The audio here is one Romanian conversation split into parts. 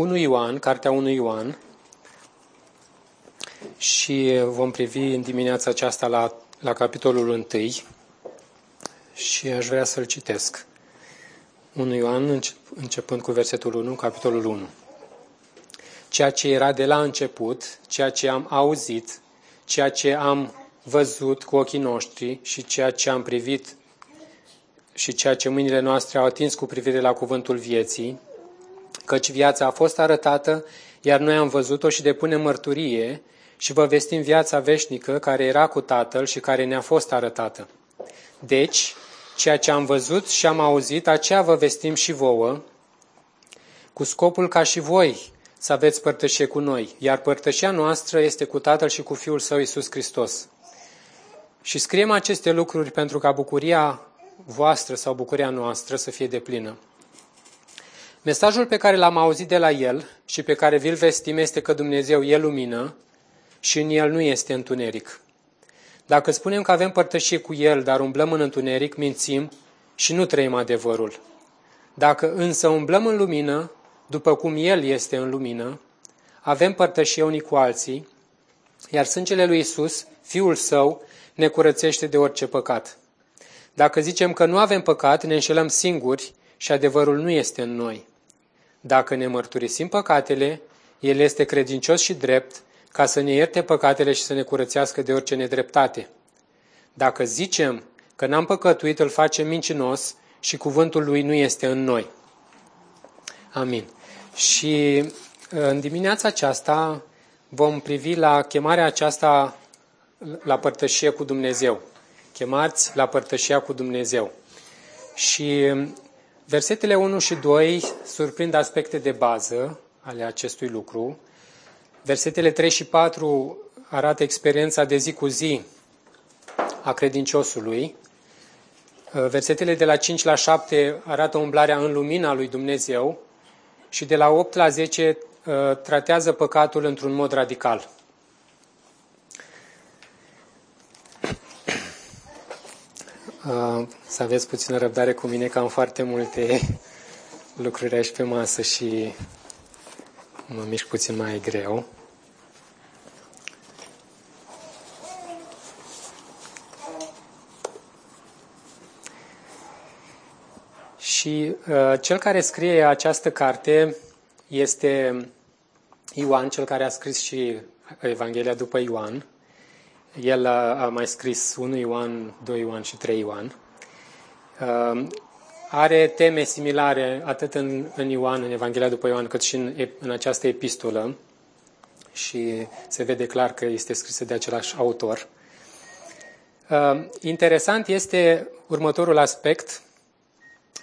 1 Ioan, cartea 1 Ioan, și vom privi în dimineața aceasta la, la capitolul 1 și aș vrea să-l citesc. 1 Ioan, începând cu versetul 1, capitolul 1. Ceea ce era de la început, ceea ce am auzit, ceea ce am văzut cu ochii noștri și ceea ce am privit și ceea ce mâinile noastre au atins cu privire la cuvântul vieții, căci viața a fost arătată, iar noi am văzut-o și depunem mărturie și vă vestim viața veșnică care era cu Tatăl și care ne-a fost arătată. Deci, ceea ce am văzut și am auzit, aceea vă vestim și vouă, cu scopul ca și voi să aveți părtășie cu noi, iar părtășia noastră este cu Tatăl și cu Fiul Său Iisus Hristos. Și scriem aceste lucruri pentru ca bucuria voastră sau bucuria noastră să fie deplină. Mesajul pe care l-am auzit de la El și pe care vi-l vestim este că Dumnezeu e lumină și în El nu este întuneric. Dacă spunem că avem părtășie cu El, dar umblăm în întuneric, mințim și nu trăim adevărul. Dacă însă umblăm în lumină, după cum El este în lumină, avem părtășie unii cu alții, iar sângele lui Isus, Fiul Său, ne curățește de orice păcat. Dacă zicem că nu avem păcat, ne înșelăm singuri și adevărul nu este în noi. Dacă ne mărturisim păcatele, El este credincios și drept ca să ne ierte păcatele și să ne curățească de orice nedreptate. Dacă zicem că n-am păcătuit, îl facem mincinos și cuvântul lui nu este în noi. Amin. Și în dimineața aceasta vom privi la chemarea aceasta la părtășie cu Dumnezeu. Chemați la părtășia cu Dumnezeu. Și versetele 1 și 2 surprind aspecte de bază ale acestui lucru. Versetele 3 și 4 arată experiența de zi cu zi a credinciosului. Versetele de la 5 la 7 arată umblarea în lumina lui Dumnezeu și de la 8 la 10 uh, tratează păcatul într-un mod radical. Să aveți puțină răbdare cu mine, că am foarte multe lucruri aici pe masă și mă mișc puțin mai greu. Și uh, cel care scrie această carte este Ioan, cel care a scris și Evanghelia după Ioan. El a, a mai scris 1 Ioan, 2 Ioan și 3 Ioan. Uh, are teme similare atât în, în Ioan, în Evanghelia după Ioan, cât și în, în această epistolă. Și se vede clar că este scrisă de același autor. Uh, interesant este următorul aspect,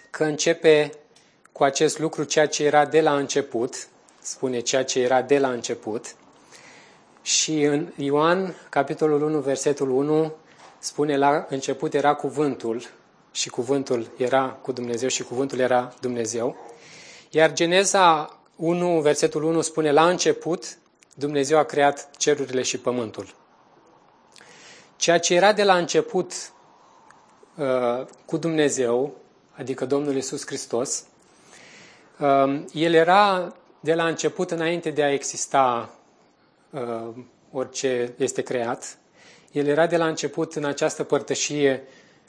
că începe cu acest lucru ceea ce era de la început, spune ceea ce era de la început, și în Ioan, capitolul 1, versetul 1, spune la început era cuvântul și cuvântul era cu Dumnezeu și cuvântul era Dumnezeu. Iar Geneza 1, versetul 1 spune la început Dumnezeu a creat cerurile și pământul. Ceea ce era de la început uh, cu Dumnezeu, adică Domnul Isus Hristos, uh, el era de la început înainte de a exista uh, orice este creat. El era de la început în această părtășie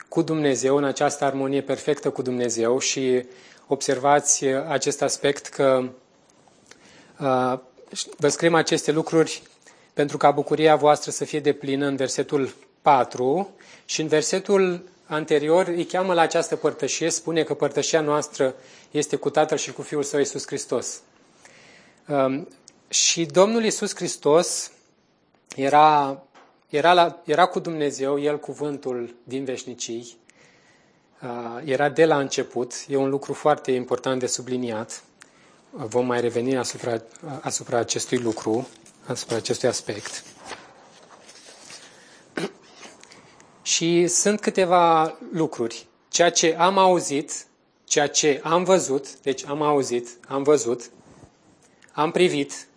cu Dumnezeu, în această armonie perfectă cu Dumnezeu și observați acest aspect că uh, vă scriem aceste lucruri pentru ca bucuria voastră să fie deplină în versetul 4 și în versetul anterior îi cheamă la această părtășie, spune că părtășia noastră este cu Tatăl și cu Fiul Său Iisus Hristos. Um, și Domnul Iisus Hristos era, era, la, era cu Dumnezeu, El cuvântul din veșnicii, uh, era de la început, e un lucru foarte important de subliniat. Vom mai reveni asupra, asupra acestui lucru, asupra acestui aspect. Și sunt câteva lucruri. Ceea ce am auzit, ceea ce am văzut, deci am auzit, am văzut, am privit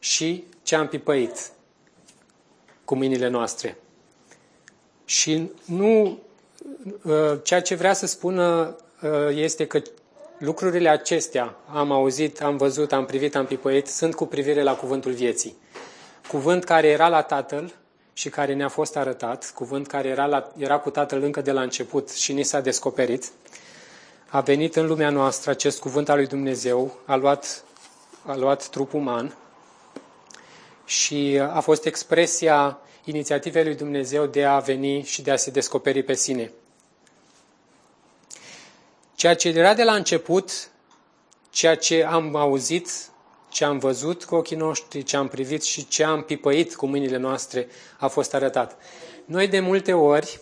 și ce am pipăit cu mâinile noastre. Și nu, ă, ceea ce vrea să spună ă, este că lucrurile acestea, am auzit, am văzut, am privit, am pipăit, sunt cu privire la cuvântul vieții. Cuvânt care era la Tatăl și care ne-a fost arătat, cuvânt care era, la, era cu Tatăl încă de la început și ni s-a descoperit, a venit în lumea noastră acest cuvânt al lui Dumnezeu, a luat, a luat trup uman și a fost expresia inițiativei lui Dumnezeu de a veni și de a se descoperi pe sine. Ceea ce era de la început, ceea ce am auzit, ce am văzut cu ochii noștri, ce am privit și ce am pipăit cu mâinile noastre a fost arătat. Noi de multe ori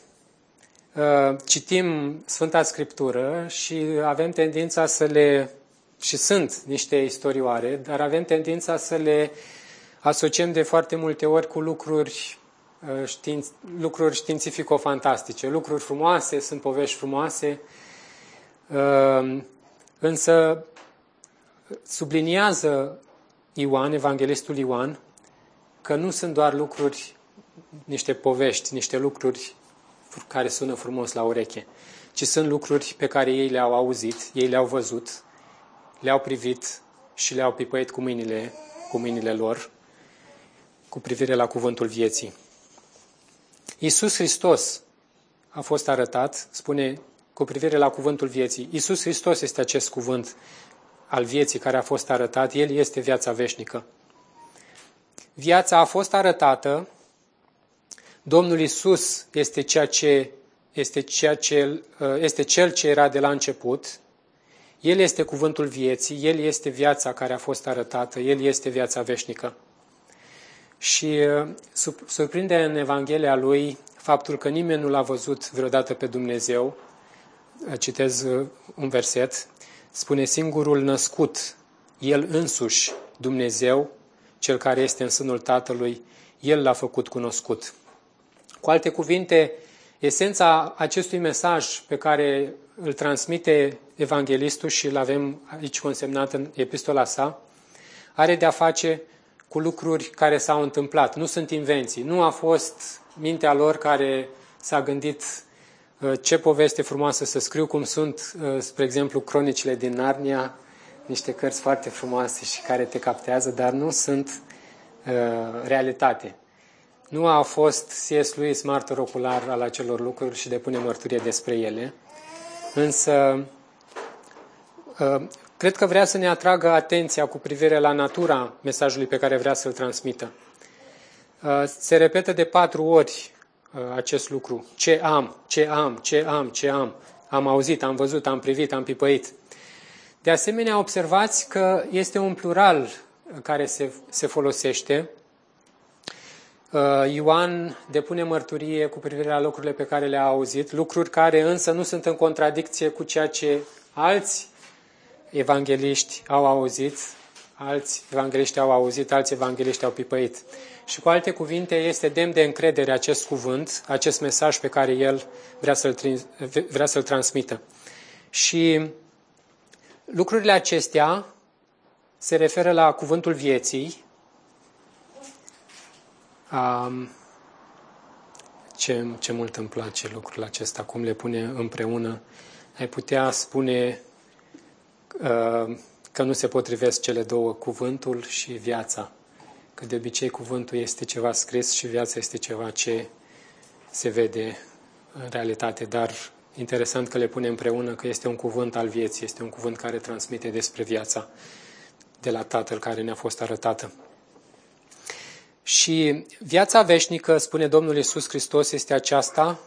uh, citim Sfânta Scriptură și avem tendința să le, și sunt niște istorioare, dar avem tendința să le asociem de foarte multe ori cu lucruri, uh, științ, lucruri științifico-fantastice, lucruri frumoase, sunt povești frumoase, uh, însă subliniază Ioan, evanghelistul Ioan, că nu sunt doar lucruri, niște povești, niște lucruri care sună frumos la ureche, ci sunt lucruri pe care ei le-au auzit, ei le-au văzut, le-au privit și le-au pipăit cu mâinile, cu mâinile lor cu privire la cuvântul vieții. Iisus Hristos a fost arătat, spune cu privire la cuvântul vieții. Iisus Hristos este acest cuvânt al vieții care a fost arătat, El este viața veșnică. Viața a fost arătată, Domnul Isus este, ceea ce, este, ceea ce, este Cel ce era de la început, El este cuvântul vieții, El este viața care a fost arătată, El este viața veșnică. Și surprinde în Evanghelia lui faptul că nimeni nu l-a văzut vreodată pe Dumnezeu. Citez un verset spune singurul născut, El însuși, Dumnezeu, Cel care este în sânul Tatălui, El l-a făcut cunoscut. Cu alte cuvinte, esența acestui mesaj pe care îl transmite evanghelistul și îl avem aici consemnat în epistola sa, are de a face cu lucruri care s-au întâmplat. Nu sunt invenții. Nu a fost mintea lor care s-a gândit Uh, ce poveste frumoasă să scriu, cum sunt, uh, spre exemplu, cronicile din Narnia, niște cărți foarte frumoase și care te captează, dar nu sunt uh, realitate. Nu a fost C.S. Lewis martor ocular al acelor lucruri și depune mărturie despre ele, însă uh, cred că vrea să ne atragă atenția cu privire la natura mesajului pe care vrea să-l transmită. Uh, se repetă de patru ori Uh, acest lucru. Ce am, ce am, ce am, ce am. Am auzit, am văzut, am privit, am pipăit. De asemenea, observați că este un plural care se, se folosește. Uh, Ioan depune mărturie cu privire la lucrurile pe care le-a auzit, lucruri care însă nu sunt în contradicție cu ceea ce alți evangeliști au auzit, alți evangeliști au auzit, alți evangeliști au pipăit. Și cu alte cuvinte, este demn de încredere acest cuvânt, acest mesaj pe care el vrea să-l, vrea să-l transmită. Și lucrurile acestea se referă la cuvântul vieții. Um, ce, ce mult îmi place lucrul acesta, cum le pune împreună. Ai putea spune uh, că nu se potrivesc cele două, cuvântul și viața că de obicei cuvântul este ceva scris și viața este ceva ce se vede în realitate, dar interesant că le pune împreună că este un cuvânt al vieții, este un cuvânt care transmite despre viața de la Tatăl care ne-a fost arătată. Și viața veșnică, spune Domnul Iisus Hristos, este aceasta,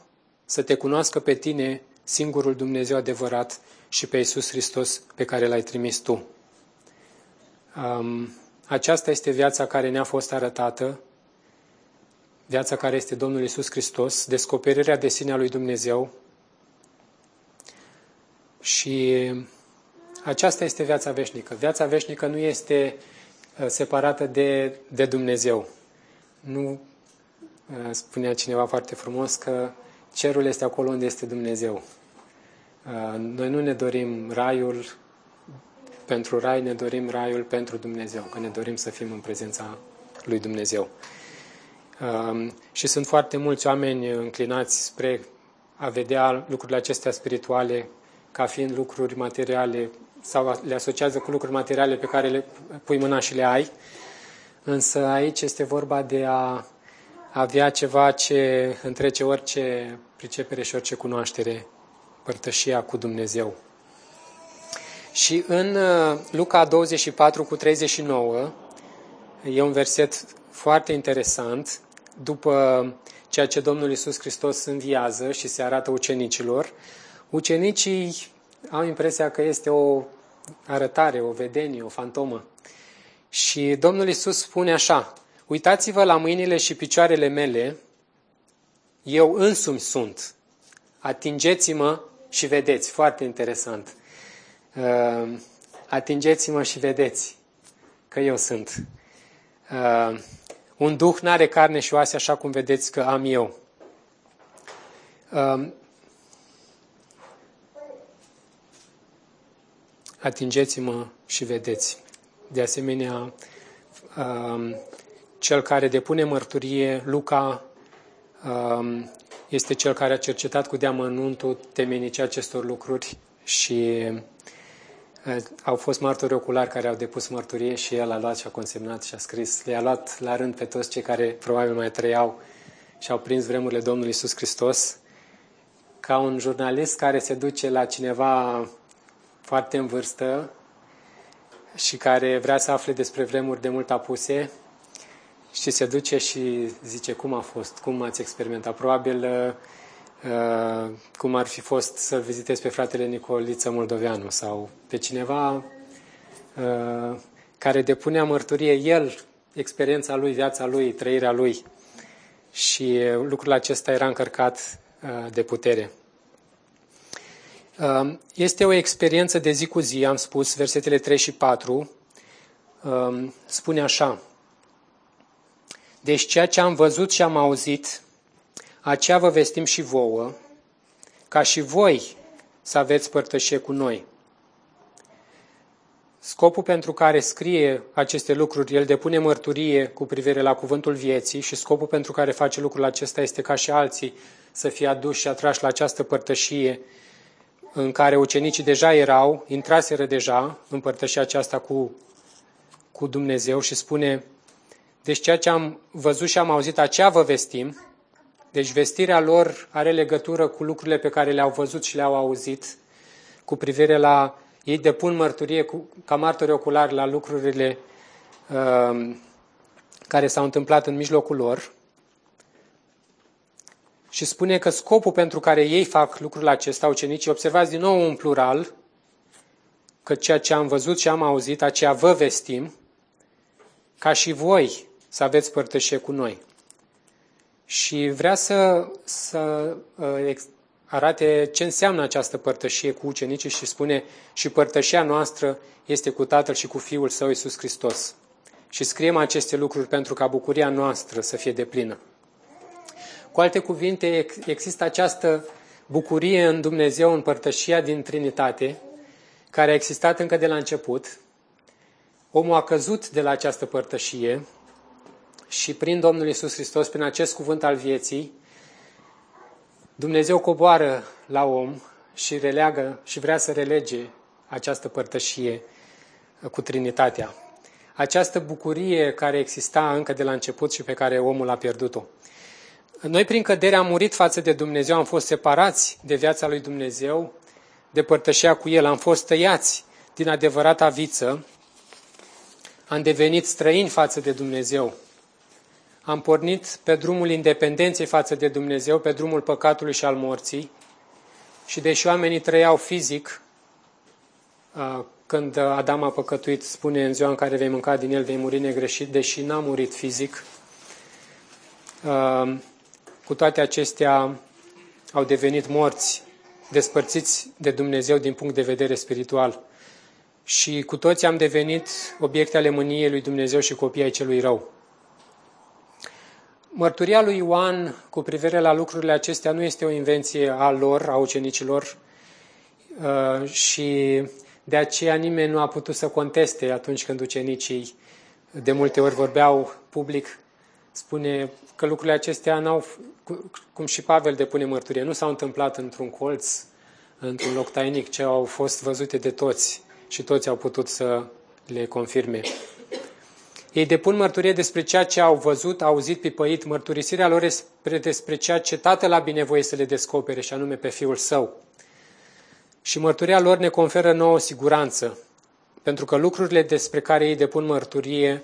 să te cunoască pe tine, singurul Dumnezeu adevărat, și pe Iisus Hristos pe care l-ai trimis tu. Um, aceasta este viața care ne-a fost arătată, viața care este Domnul Isus Hristos, descoperirea de sine a lui Dumnezeu. Și aceasta este viața veșnică. Viața veșnică nu este uh, separată de, de Dumnezeu. Nu uh, spunea cineva foarte frumos că cerul este acolo unde este Dumnezeu. Uh, noi nu ne dorim raiul pentru rai, ne dorim raiul pentru Dumnezeu, că ne dorim să fim în prezența lui Dumnezeu. Um, și sunt foarte mulți oameni înclinați spre a vedea lucrurile acestea spirituale ca fiind lucruri materiale sau le asociază cu lucruri materiale pe care le pui mâna și le ai. Însă aici este vorba de a avea ceva ce întrece orice pricepere și orice cunoaștere, părtășia cu Dumnezeu. Și în uh, Luca 24 cu 39 e un verset foarte interesant după ceea ce Domnul Isus Hristos înviază și se arată ucenicilor. Ucenicii au impresia că este o arătare, o vedenie, o fantomă. Și Domnul Isus spune așa, uitați-vă la mâinile și picioarele mele, eu însumi sunt. Atingeți-mă și vedeți. Foarte interesant. Uh, atingeți-mă și vedeți că eu sunt. Uh, un duh n-are carne și oase așa cum vedeți că am eu. Uh, atingeți-mă și vedeți. De asemenea, um, cel care depune mărturie, Luca, um, este cel care a cercetat cu deamănuntul temenicii acestor lucruri și uh, au fost martori oculari care au depus mărturie și el a luat și a consemnat și a scris. Le-a luat la rând pe toți cei care probabil mai trăiau și au prins vremurile Domnului Isus Hristos. Ca un jurnalist care se duce la cineva foarte în vârstă și care vrea să afle despre vremuri de mult apuse și se duce și zice cum a fost, cum ați experimentat. Probabil uh, cum ar fi fost să vizitezi pe fratele Nicoliță Moldoveanu sau pe cineva uh, care depunea mărturie el, experiența lui, viața lui, trăirea lui. Și lucrul acesta era încărcat uh, de putere. Um, este o experiență de zi cu zi, am spus, versetele 3 și 4, um, spune așa. Deci ceea ce am văzut și am auzit, aceea vă vestim și vouă, ca și voi să aveți părtășie cu noi. Scopul pentru care scrie aceste lucruri, el depune mărturie cu privire la cuvântul vieții și scopul pentru care face lucrul acesta este ca și alții să fie aduși și atrași la această părtășie în care ucenicii deja erau, intraseră deja, împărtășea aceasta cu, cu Dumnezeu și spune, deci ceea ce am văzut și am auzit, aceea vă vestim, deci vestirea lor are legătură cu lucrurile pe care le-au văzut și le-au auzit, cu privire la, ei depun mărturie cu, ca martori oculari la lucrurile uh, care s-au întâmplat în mijlocul lor și spune că scopul pentru care ei fac lucrul acesta, ucenicii, observați din nou în plural, că ceea ce am văzut și am auzit, aceea vă vestim, ca și voi să aveți părtășie cu noi. Și vrea să, să uh, arate ce înseamnă această părtășie cu ucenicii și spune și părtășia noastră este cu Tatăl și cu Fiul Său Iisus Hristos. Și scriem aceste lucruri pentru ca bucuria noastră să fie deplină. Cu alte cuvinte, există această bucurie în Dumnezeu, în părtășia din Trinitate, care a existat încă de la început. Omul a căzut de la această părtășie și prin Domnul Isus Hristos, prin acest cuvânt al vieții, Dumnezeu coboară la om și releagă și vrea să relege această părtășie cu Trinitatea. Această bucurie care exista încă de la început și pe care omul a pierdut-o. Noi prin cădere am murit față de Dumnezeu, am fost separați de viața lui Dumnezeu, de părtășia cu El, am fost tăiați din adevărata viță, am devenit străini față de Dumnezeu. Am pornit pe drumul independenței față de Dumnezeu, pe drumul păcatului și al morții. Și deși oamenii trăiau fizic, când Adam a păcătuit, spune în ziua în care vei mânca din el, vei muri negreșit, deși n-a murit fizic, cu toate acestea au devenit morți, despărțiți de Dumnezeu din punct de vedere spiritual. Și cu toți am devenit obiecte ale mâniei lui Dumnezeu și copii ai celui rău. Mărturia lui Ioan cu privire la lucrurile acestea nu este o invenție a lor, a ucenicilor, uh, și de aceea nimeni nu a putut să conteste atunci când ucenicii de multe ori vorbeau public spune că lucrurile acestea n-au, cum și Pavel depune mărturie, nu s-au întâmplat într-un colț, într-un loc tainic, ce au fost văzute de toți și toți au putut să le confirme. Ei depun mărturie despre ceea ce au văzut, auzit, pipăit. Mărturisirea lor este despre ceea ce Tatăl a binevoie să le descopere, și anume pe Fiul Său. Și mărturia lor ne conferă nouă siguranță, pentru că lucrurile despre care ei depun mărturie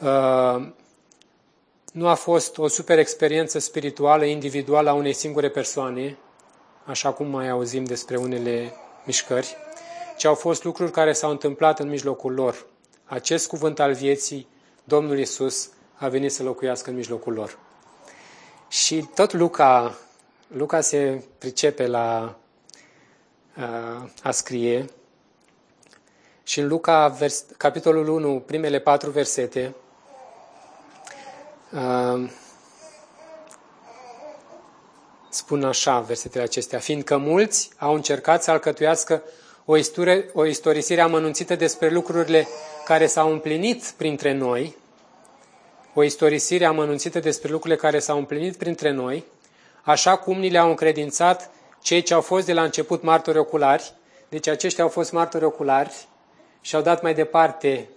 uh, nu a fost o super experiență spirituală individuală a unei singure persoane, așa cum mai auzim despre unele mișcări, ci au fost lucruri care s-au întâmplat în mijlocul lor. Acest cuvânt al vieții, Domnul Isus, a venit să locuiască în mijlocul lor. Și tot Luca, Luca se pricepe la a, a scrie și în Luca, vers, capitolul 1, primele patru versete, a, spun așa versetele acestea, fiindcă mulți au încercat să alcătuiască o, istorie, o istorisire amănunțită despre lucrurile care s-au împlinit printre noi, o istorisire amănunțită despre lucrurile care s-au împlinit printre noi, așa cum ni le-au încredințat cei ce au fost de la început martori oculari, deci aceștia au fost martori oculari și au dat mai departe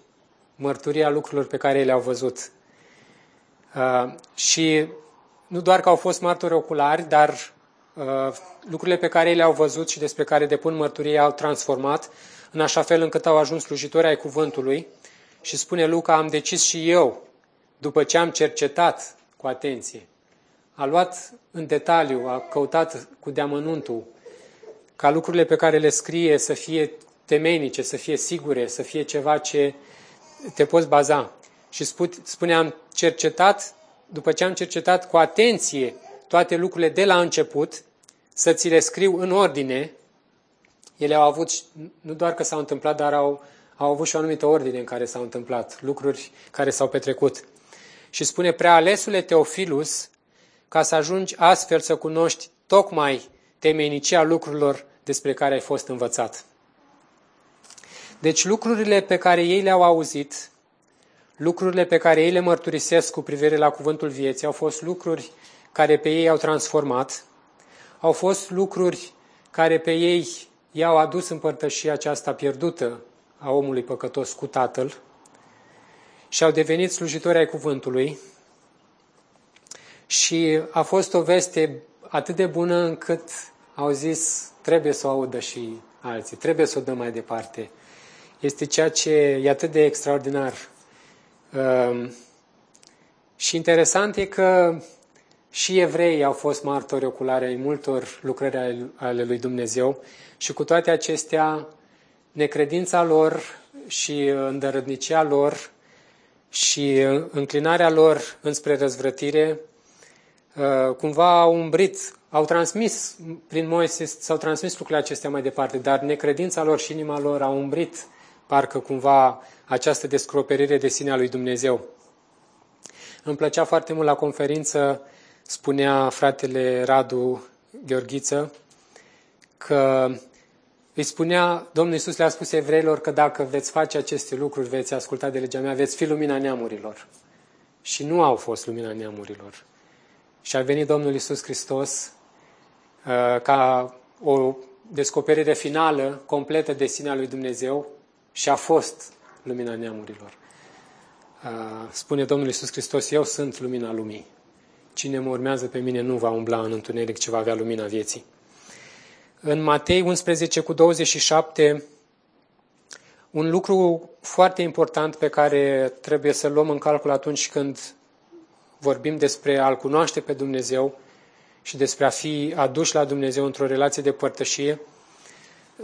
mărturia lucrurilor pe care le-au văzut. Uh, și nu doar că au fost martori oculari, dar uh, lucrurile pe care ei le-au văzut și despre care depun mărturie au transformat în așa fel încât au ajuns slujitori ai cuvântului. Și spune Luca, am decis și eu, după ce am cercetat cu atenție, a luat în detaliu, a căutat cu deamănuntul, ca lucrurile pe care le scrie să fie temeinice, să fie sigure, să fie ceva ce te poți baza. Și spune, am cercetat, după ce am cercetat cu atenție toate lucrurile de la început, să ți le scriu în ordine, ele au avut, nu doar că s-au întâmplat, dar au, au avut și o anumită ordine în care s-au întâmplat, lucruri care s-au petrecut. Și spune, prealesule Teofilus, ca să ajungi astfel să cunoști tocmai temenicia lucrurilor despre care ai fost învățat. Deci lucrurile pe care ei le-au auzit, lucrurile pe care ei le mărturisesc cu privire la cuvântul vieții, au fost lucruri care pe ei au transformat, au fost lucruri care pe ei i-au adus împărtășia aceasta pierdută a omului păcătos cu Tatăl și au devenit slujitori ai cuvântului. Și a fost o veste atât de bună încât au zis, trebuie să o audă și alții, trebuie să o dăm mai departe. Este ceea ce e atât de extraordinar. Um, și interesant e că și evreii au fost martori oculare ai multor lucrări ale lui Dumnezeu și cu toate acestea, necredința lor și îndărădnicia lor și înclinarea lor înspre răzvrătire uh, cumva au umbrit, au transmis prin Moise, s-au transmis lucrurile acestea mai departe, dar necredința lor și inima lor au umbrit parcă cumva această descoperire de sine a lui Dumnezeu. Îmi plăcea foarte mult la conferință, spunea fratele Radu Gheorghiță, că îi spunea, Domnul Iisus le-a spus evreilor că dacă veți face aceste lucruri, veți asculta de legea mea, veți fi lumina neamurilor. Și nu au fost lumina neamurilor. Și a venit Domnul Iisus Hristos uh, ca o descoperire finală, completă de sinea lui Dumnezeu și a fost lumina neamurilor. Uh, spune Domnul Iisus Hristos, eu sunt lumina lumii. Cine mă urmează pe mine nu va umbla în întuneric, ci va avea lumina vieții. În Matei 11 cu 27, un lucru foarte important pe care trebuie să-l luăm în calcul atunci când vorbim despre a-L cunoaște pe Dumnezeu și despre a fi aduși la Dumnezeu într-o relație de părtășie,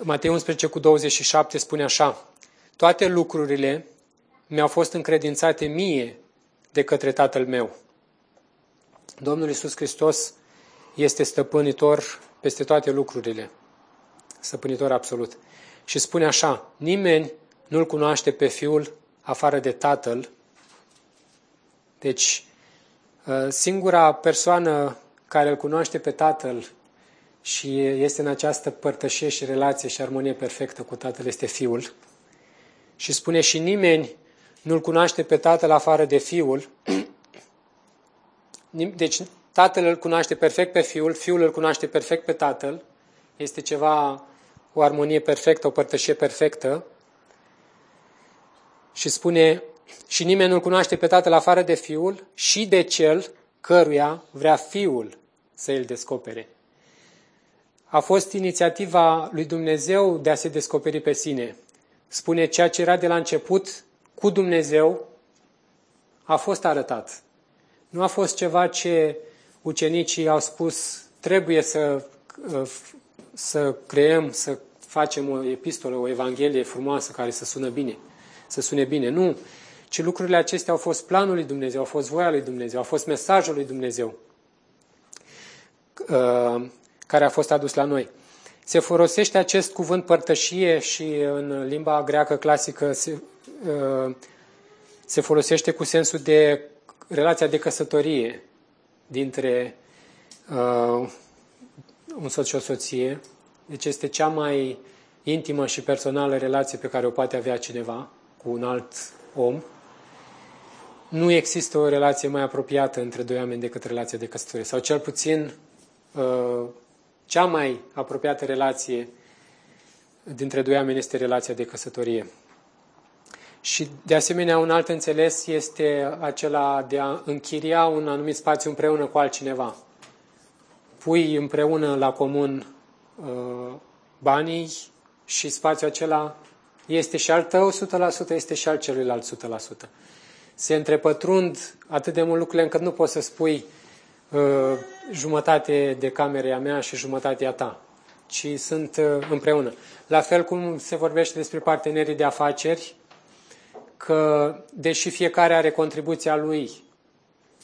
Matei 11 cu 27 spune așa, toate lucrurile mi-au fost încredințate mie de către Tatăl meu. Domnul Iisus Hristos este stăpânitor peste toate lucrurile. Stăpânitor absolut. Și spune așa, nimeni nu-L cunoaște pe Fiul afară de Tatăl. Deci, ă, singura persoană care îl cunoaște pe Tatăl și este în această părtășie și relație și armonie perfectă cu Tatăl este Fiul. Și spune și nimeni nu-L cunoaște pe Tatăl afară de Fiul. Deci Tatăl îl cunoaște perfect pe Fiul, Fiul îl cunoaște perfect pe Tatăl. Este ceva o armonie perfectă, o părtășie perfectă și spune și nimeni nu-L cunoaște pe Tatăl afară de Fiul și de Cel căruia vrea Fiul să îl descopere. A fost inițiativa lui Dumnezeu de a se descoperi pe sine. Spune, ceea ce era de la început cu Dumnezeu a fost arătat. Nu a fost ceva ce ucenicii au spus, trebuie să, să creăm, să facem o epistolă, o evanghelie frumoasă care să sună bine, să sune bine. Nu, ci lucrurile acestea au fost planul lui Dumnezeu, au fost voia lui Dumnezeu, au fost mesajul lui Dumnezeu uh, care a fost adus la noi. Se folosește acest cuvânt părtășie și în limba greacă clasică se, uh, se folosește cu sensul de relația de căsătorie dintre uh, un soț și o soție. Deci este cea mai intimă și personală relație pe care o poate avea cineva cu un alt om. Nu există o relație mai apropiată între doi oameni decât relația de căsătorie. Sau cel puțin uh, cea mai apropiată relație dintre doi oameni este relația de căsătorie. Și de asemenea un alt înțeles este acela de a închiria un anumit spațiu împreună cu altcineva. Pui împreună la comun uh, banii și spațiul acela este și al tău 100%, este și al celuilalt 100%. Se întrepătrund atât de mult lucrurile încât nu poți să spui uh, jumătate de camere a mea și jumătate a ta, ci sunt uh, împreună. La fel cum se vorbește despre partenerii de afaceri, că deși fiecare are contribuția lui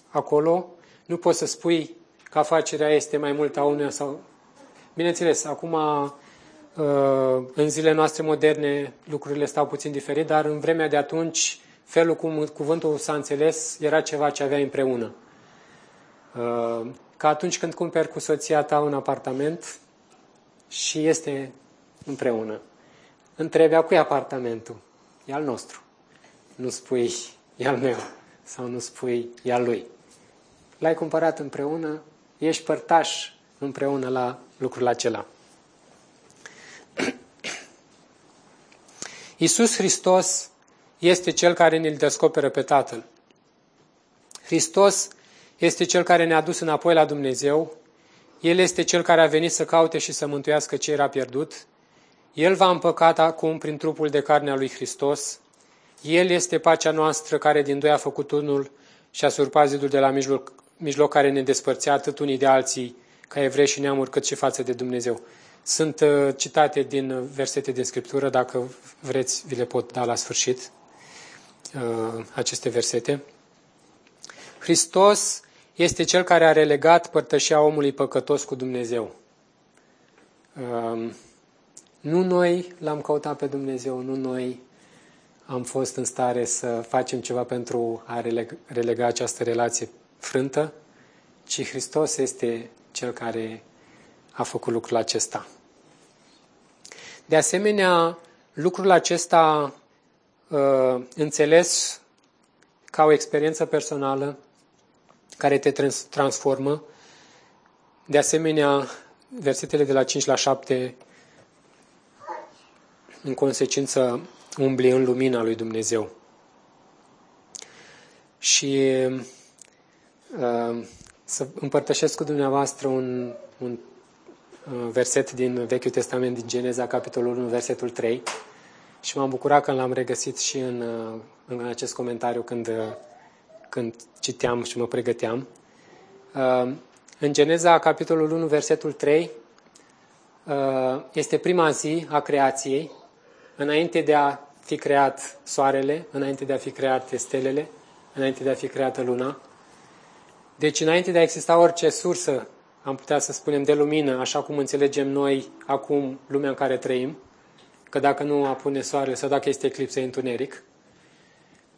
acolo, nu poți să spui că afacerea este mai mult a unuia sau... Bineînțeles, acum uh, în zilele noastre moderne lucrurile stau puțin diferit, dar în vremea de atunci felul cum cuvântul s-a înțeles era ceva ce avea împreună. Uh, ca atunci când cumperi cu soția ta un apartament și este împreună. Întrebi a cui apartamentul? E al nostru nu spui e al meu sau nu spui e al lui. L-ai cumpărat împreună, ești părtaș împreună la lucrul acela. Iisus Hristos este Cel care ne-L descoperă pe Tatăl. Hristos este Cel care ne-a dus înapoi la Dumnezeu. El este Cel care a venit să caute și să mântuiască ce era pierdut. El va împăcat acum prin trupul de carne a lui Hristos el este pacea noastră care din doi a făcut unul și a surpat zidul de la mijloc, mijloc care ne despărțea atât unii de alții, ca evrei și neamuri, cât și față de Dumnezeu. Sunt uh, citate din versete din Scriptură, dacă vreți, vi le pot da la sfârșit, uh, aceste versete. Hristos este Cel care a relegat părtășia omului păcătos cu Dumnezeu. Uh, nu noi l-am căutat pe Dumnezeu, nu noi am fost în stare să facem ceva pentru a relega această relație frântă, ci Hristos este Cel care a făcut lucrul acesta. De asemenea, lucrul acesta uh, înțeles ca o experiență personală care te transformă. De asemenea, versetele de la 5 la 7, în consecință, umbli în lumina lui Dumnezeu. Și uh, să împărtășesc cu dumneavoastră un, un uh, verset din Vechiul Testament, din Geneza, capitolul 1, versetul 3. Și m-am bucurat că l-am regăsit și în, uh, în acest comentariu când, uh, când citeam și mă pregăteam. În Geneza, capitolul 1, versetul 3, este prima zi a creației înainte de a fi creat soarele, înainte de a fi create stelele, înainte de a fi creată luna. Deci, înainte de a exista orice sursă, am putea să spunem, de lumină, așa cum înțelegem noi acum lumea în care trăim, că dacă nu apune soarele sau dacă este eclipsă, e întuneric.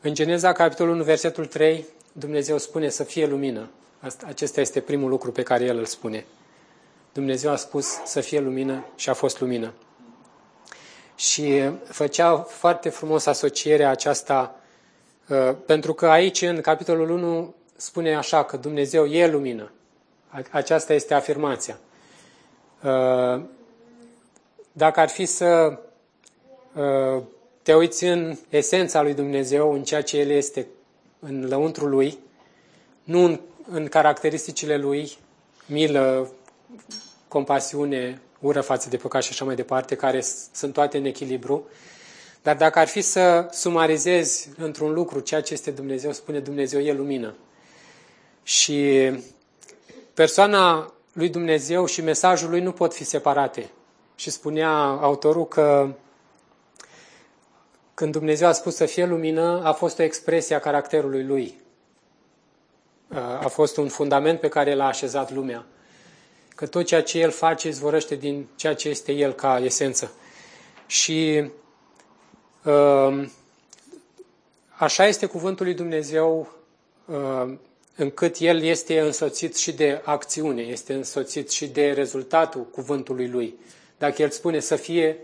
În Geneza, capitolul 1, versetul 3, Dumnezeu spune să fie lumină. Acesta este primul lucru pe care El îl spune. Dumnezeu a spus să fie lumină și a fost lumină și făcea foarte frumos asocierea aceasta, uh, pentru că aici, în capitolul 1, spune așa că Dumnezeu e lumină. Aceasta este afirmația. Uh, dacă ar fi să uh, te uiți în esența lui Dumnezeu, în ceea ce El este, în lăuntru Lui, nu în, în caracteristicile Lui, milă, compasiune, ură față de păcat și așa mai departe, care sunt toate în echilibru. Dar dacă ar fi să sumarizezi într-un lucru ceea ce este Dumnezeu, spune Dumnezeu e lumină. Și persoana lui Dumnezeu și mesajul lui nu pot fi separate. Și spunea autorul că când Dumnezeu a spus să fie lumină, a fost o expresie a caracterului lui. A fost un fundament pe care l-a așezat lumea. Că tot ceea ce El face izvorăște din ceea ce este El ca esență. Și um, așa este cuvântul lui Dumnezeu um, încât el este însoțit și de acțiune, este însoțit și de rezultatul cuvântului lui. Dacă el spune să fie,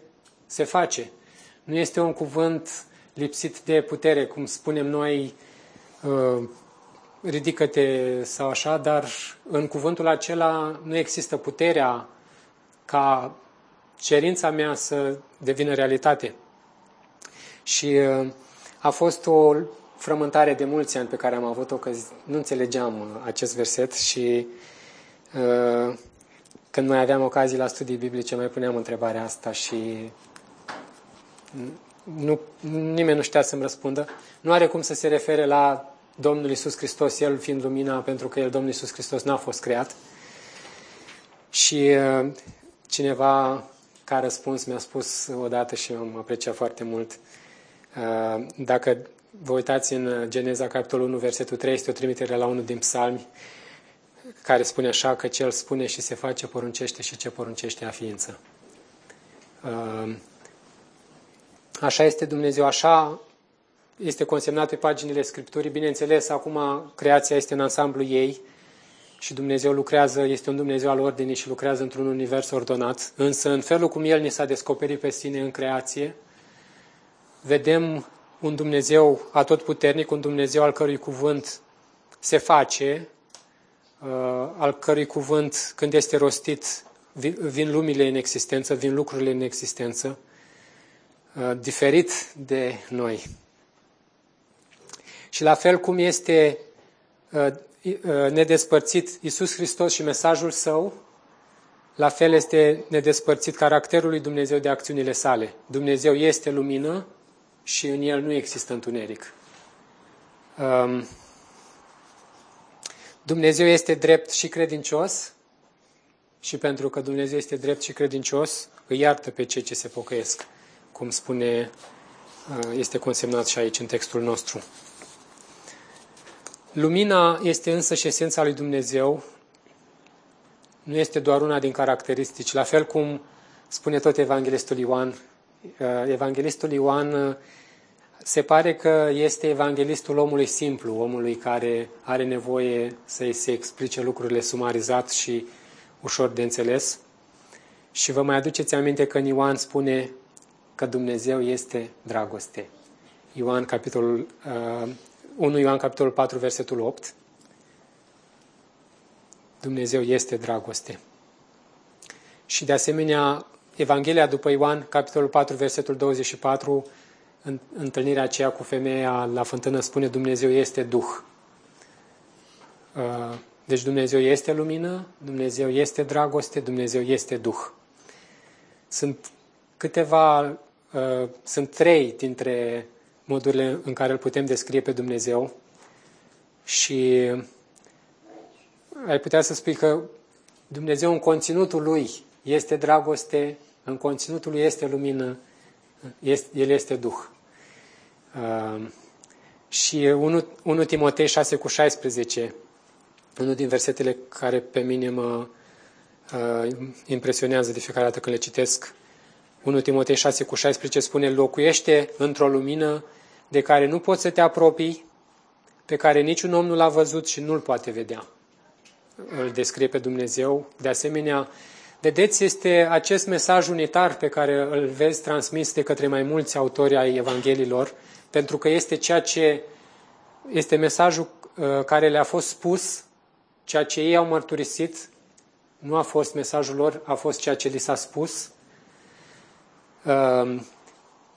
se face. Nu este un cuvânt lipsit de putere, cum spunem noi, uh, ridică-te sau așa, dar în cuvântul acela nu există puterea ca cerința mea să devină realitate. Și uh, a fost o frământare de mulți ani pe care am avut-o, că nu înțelegeam uh, acest verset și uh, când mai aveam ocazii la studii biblice, mai puneam întrebarea asta și nu, nimeni nu știa să-mi răspundă. Nu are cum să se refere la Domnul Isus Hristos, El fiind lumina, pentru că El, Domnul Isus Hristos, n-a fost creat. Și uh, cineva ca a răspuns mi-a spus odată și am apreciat foarte mult, uh, dacă vă uitați în Geneza, capitolul 1, versetul 3, este o trimitere la unul din psalmi, care spune așa că cel spune și se face, poruncește și ce poruncește a ființă. Uh, așa este Dumnezeu, așa este consemnat pe paginile Scripturii. Bineînțeles, acum creația este în ansamblu ei și Dumnezeu lucrează, este un Dumnezeu al ordinii și lucrează într-un univers ordonat. Însă, în felul cum El ni s-a descoperit pe sine în creație, vedem un Dumnezeu atotputernic, un Dumnezeu al cărui cuvânt se face, uh, al cărui cuvânt, când este rostit, vin lumile în existență, vin lucrurile în existență, uh, diferit de noi. Și la fel cum este uh, nedespărțit Isus Hristos și mesajul său, la fel este nedespărțit caracterul lui Dumnezeu de acțiunile sale. Dumnezeu este lumină, și în el nu există întuneric. Um, Dumnezeu este drept și credincios și pentru că Dumnezeu este drept și credincios, îi iartă pe cei ce se pocăiesc, cum spune, uh, este consemnat și aici în textul nostru. Lumina este însă și esența lui Dumnezeu, nu este doar una din caracteristici, la fel cum spune tot Evanghelistul Ioan. Uh, Evanghelistul Ioan uh, se pare că este evanghelistul omului simplu, omului care are nevoie să-i se explice lucrurile sumarizat și ușor de înțeles. Și vă mai aduceți aminte că Ioan spune că Dumnezeu este dragoste. Ioan, capitolul, uh, 1 Ioan, capitolul 4, versetul 8. Dumnezeu este dragoste. Și de asemenea, Evanghelia după Ioan, capitolul 4, versetul 24, în întâlnirea aceea cu femeia la fântână spune Dumnezeu este Duh. Uh, deci Dumnezeu este lumină, Dumnezeu este dragoste, Dumnezeu este Duh. Sunt câteva, uh, sunt trei dintre modurile în care îl putem descrie pe Dumnezeu și ai putea să spui că Dumnezeu în conținutul lui este dragoste, în conținutul lui este lumină, este, el este Duh. Uh, și 1, 1 Timotei 6 cu 16, unul din versetele care pe mine mă uh, impresionează de fiecare dată când le citesc. 1 Timotei 6 cu 16 spune, locuiește într-o lumină de care nu poți să te apropii, pe care niciun om nu l-a văzut și nu-l poate vedea. Îl descrie pe Dumnezeu. De asemenea, Vedeți, este acest mesaj unitar pe care îl vezi transmis de către mai mulți autori ai Evanghelilor, pentru că este ceea ce este mesajul uh, care le-a fost spus, ceea ce ei au mărturisit, nu a fost mesajul lor, a fost ceea ce li s-a spus.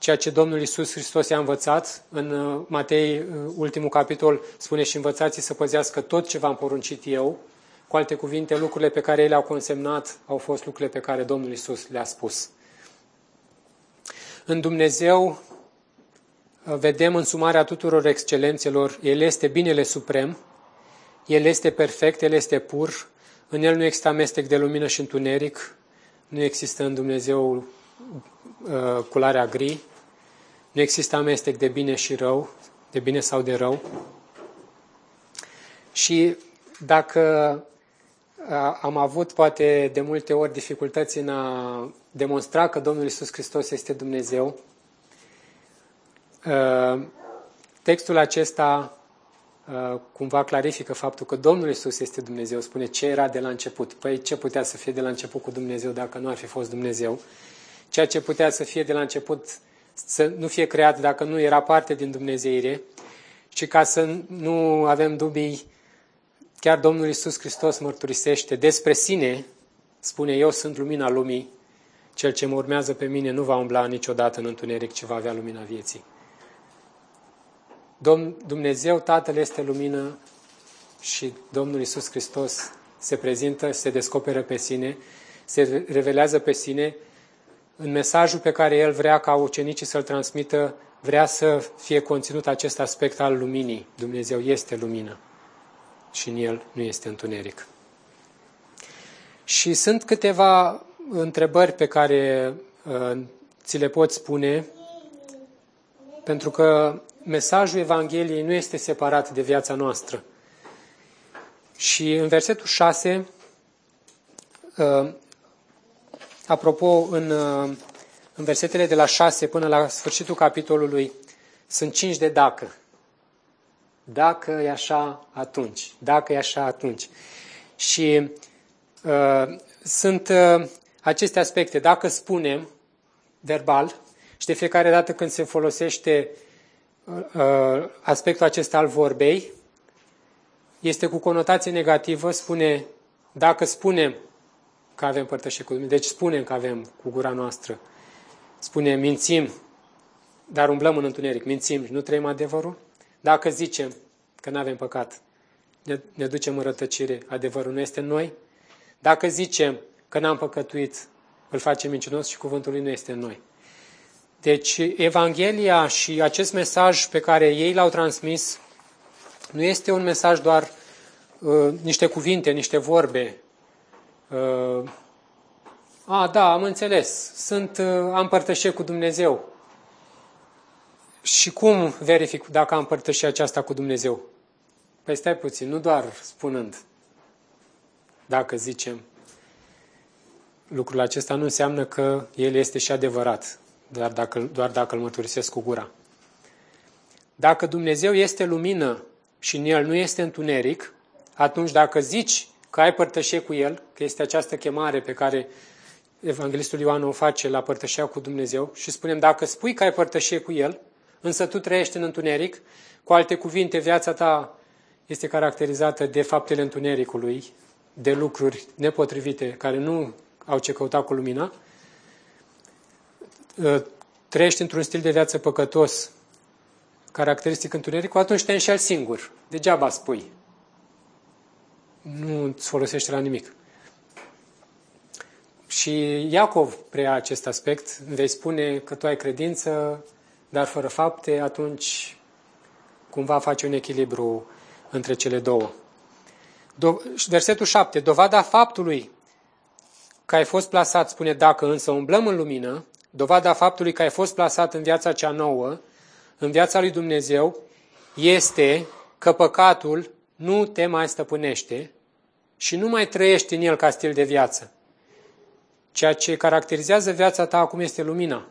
Uh, ceea ce Domnul Isus Hristos i-a învățat. În uh, Matei, uh, ultimul capitol, spune și învățați să păzească tot ce v-am poruncit eu. Cu alte cuvinte, lucrurile pe care ele au consemnat au fost lucrurile pe care Domnul Isus le-a spus. În Dumnezeu uh, vedem însumarea tuturor excelențelor. El este binele suprem, El este perfect, El este pur, în El nu există amestec de lumină și întuneric, nu există în Dumnezeu uh, culoarea gri, nu există amestec de bine și rău, de bine sau de rău. Și dacă am avut poate de multe ori dificultăți în a demonstra că Domnul Isus Hristos este Dumnezeu, textul acesta cumva clarifică faptul că Domnul Isus este Dumnezeu, spune ce era de la început. Păi ce putea să fie de la început cu Dumnezeu dacă nu ar fi fost Dumnezeu? Ceea ce putea să fie de la început să nu fie creat dacă nu era parte din Dumnezeire și ca să nu avem dubii, chiar Domnul Isus Hristos mărturisește despre sine, spune, eu sunt lumina lumii, cel ce mă urmează pe mine nu va umbla niciodată în întuneric, ci va avea lumina vieții. Domn, Dumnezeu Tatăl este lumină și Domnul Isus Hristos se prezintă, se descoperă pe sine, se revelează pe sine în mesajul pe care el vrea ca ucenicii să-l transmită, vrea să fie conținut acest aspect al luminii. Dumnezeu este lumină și în el nu este întuneric. Și sunt câteva întrebări pe care uh, ți le pot spune, pentru că mesajul Evangheliei nu este separat de viața noastră. Și în versetul 6, Apropo, în, uh, în versetele de la 6 până la sfârșitul capitolului sunt cinci de dacă. Dacă e așa, atunci. Dacă e așa, atunci. Și uh, sunt uh, aceste aspecte. Dacă spunem verbal și de fiecare dată când se folosește uh, aspectul acesta al vorbei, este cu conotație negativă, spune, dacă spunem că avem părtășie cu Dumnezeu. Deci spunem că avem cu gura noastră. Spunem, mințim, dar umblăm în întuneric. Mințim și nu trăim adevărul. Dacă zicem că nu avem păcat, ne, ne ducem în rătăcire, adevărul nu este în noi. Dacă zicem că n-am păcătuit, îl facem mincinos și cuvântul lui nu este în noi. Deci, Evanghelia și acest mesaj pe care ei l-au transmis nu este un mesaj doar uh, niște cuvinte, niște vorbe, Uh, a, da, am înțeles. Sunt, uh, am părtășie cu Dumnezeu. Și cum verific dacă am părtășie aceasta cu Dumnezeu? Păi stai puțin, nu doar spunând. Dacă zicem lucrul acesta nu înseamnă că el este și adevărat, doar dacă, doar dacă îl mărturisesc cu gura. Dacă Dumnezeu este lumină și în el nu este întuneric, atunci dacă zici că ai părtășie cu El, că este această chemare pe care Evanghelistul Ioan o face la părtășia cu Dumnezeu și spunem, dacă spui că ai părtășie cu El, însă tu trăiești în întuneric, cu alte cuvinte, viața ta este caracterizată de faptele întunericului, de lucruri nepotrivite care nu au ce căuta cu lumina, ă, trăiești într-un stil de viață păcătos, caracteristic întuneric, atunci te înșeli singur. Degeaba spui nu îți folosește la nimic. Și Iacov preia acest aspect. Vei spune că tu ai credință, dar fără fapte, atunci cumva face un echilibru între cele două. Do- versetul 7. Dovada faptului că ai fost plasat, spune, dacă însă umblăm în lumină, dovada faptului că ai fost plasat în viața cea nouă, în viața lui Dumnezeu, este că păcatul nu te mai stăpânește și nu mai trăiești în el ca stil de viață. Ceea ce caracterizează viața ta acum este lumina.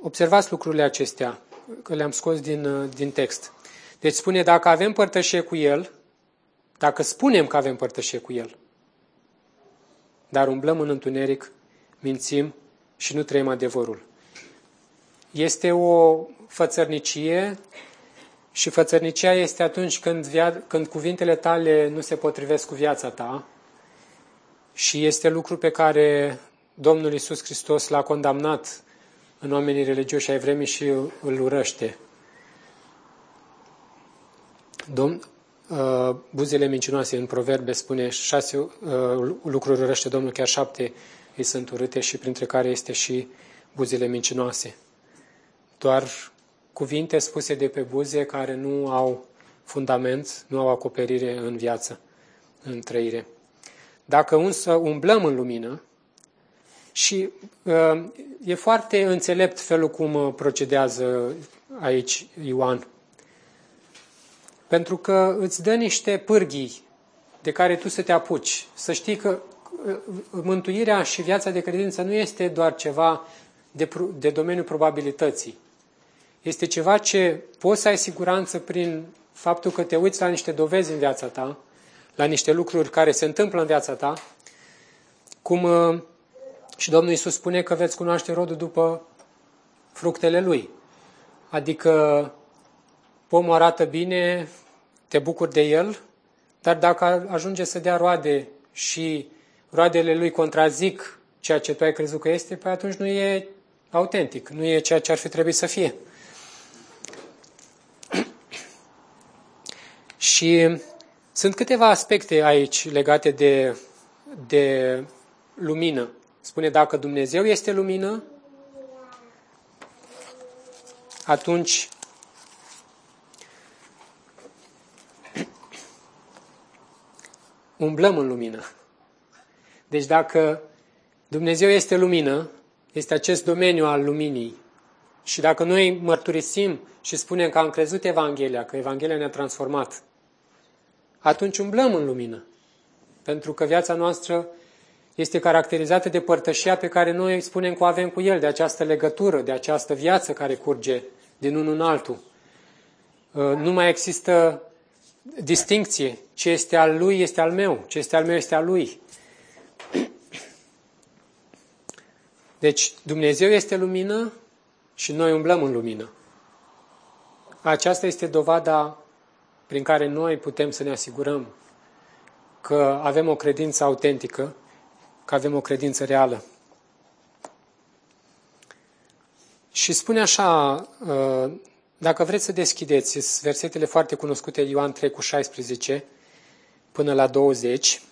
Observați lucrurile acestea, că le-am scos din, din text. Deci spune, dacă avem părtășie cu El, dacă spunem că avem părtășie cu El, dar umblăm în întuneric, mințim și nu trăim adevărul. Este o fățărnicie și fățărnicia este atunci când, via- când cuvintele tale nu se potrivesc cu viața ta și este lucru pe care Domnul Isus Hristos l-a condamnat în oamenii religioși ai vremii și îl urăște. Domn, uh, buzele mincinoase în proverbe spune șase uh, lucruri urăște Domnul, chiar șapte îi sunt urâte și printre care este și buzele mincinoase. Doar cuvinte spuse de pe buze care nu au fundament, nu au acoperire în viață, în trăire. Dacă însă umblăm în lumină, și uh, e foarte înțelept felul cum uh, procedează aici Ioan. Pentru că îți dă niște pârghii de care tu să te apuci. Să știi că uh, mântuirea și viața de credință nu este doar ceva de, de domeniul probabilității. Este ceva ce poți să ai siguranță prin faptul că te uiți la niște dovezi în viața ta, la niște lucruri care se întâmplă în viața ta, cum uh, și Domnul Iisus spune că veți cunoaște rodul după fructele lui. Adică pomul arată bine, te bucuri de el, dar dacă ajunge să dea roade și roadele lui contrazic ceea ce tu ai crezut că este, păi atunci nu e autentic, nu e ceea ce ar fi trebuit să fie. Și sunt câteva aspecte aici legate de, de lumină. Spune, dacă Dumnezeu este lumină, atunci umblăm în lumină. Deci dacă Dumnezeu este lumină, este acest domeniu al luminii. Și dacă noi mărturisim și spunem că am crezut Evanghelia, că Evanghelia ne-a transformat, atunci umblăm în lumină. Pentru că viața noastră este caracterizată de părtășia pe care noi spunem că o avem cu El, de această legătură, de această viață care curge din unul în altul. Uh, nu mai există distincție. Ce este al Lui este al meu, ce este al meu este al Lui. Deci Dumnezeu este lumină și noi umblăm în lumină. Aceasta este dovada prin care noi putem să ne asigurăm că avem o credință autentică că avem o credință reală. Și spune așa, uh, dacă vreți să deschideți versetele foarte cunoscute, Ioan 3 cu 16 până la 20,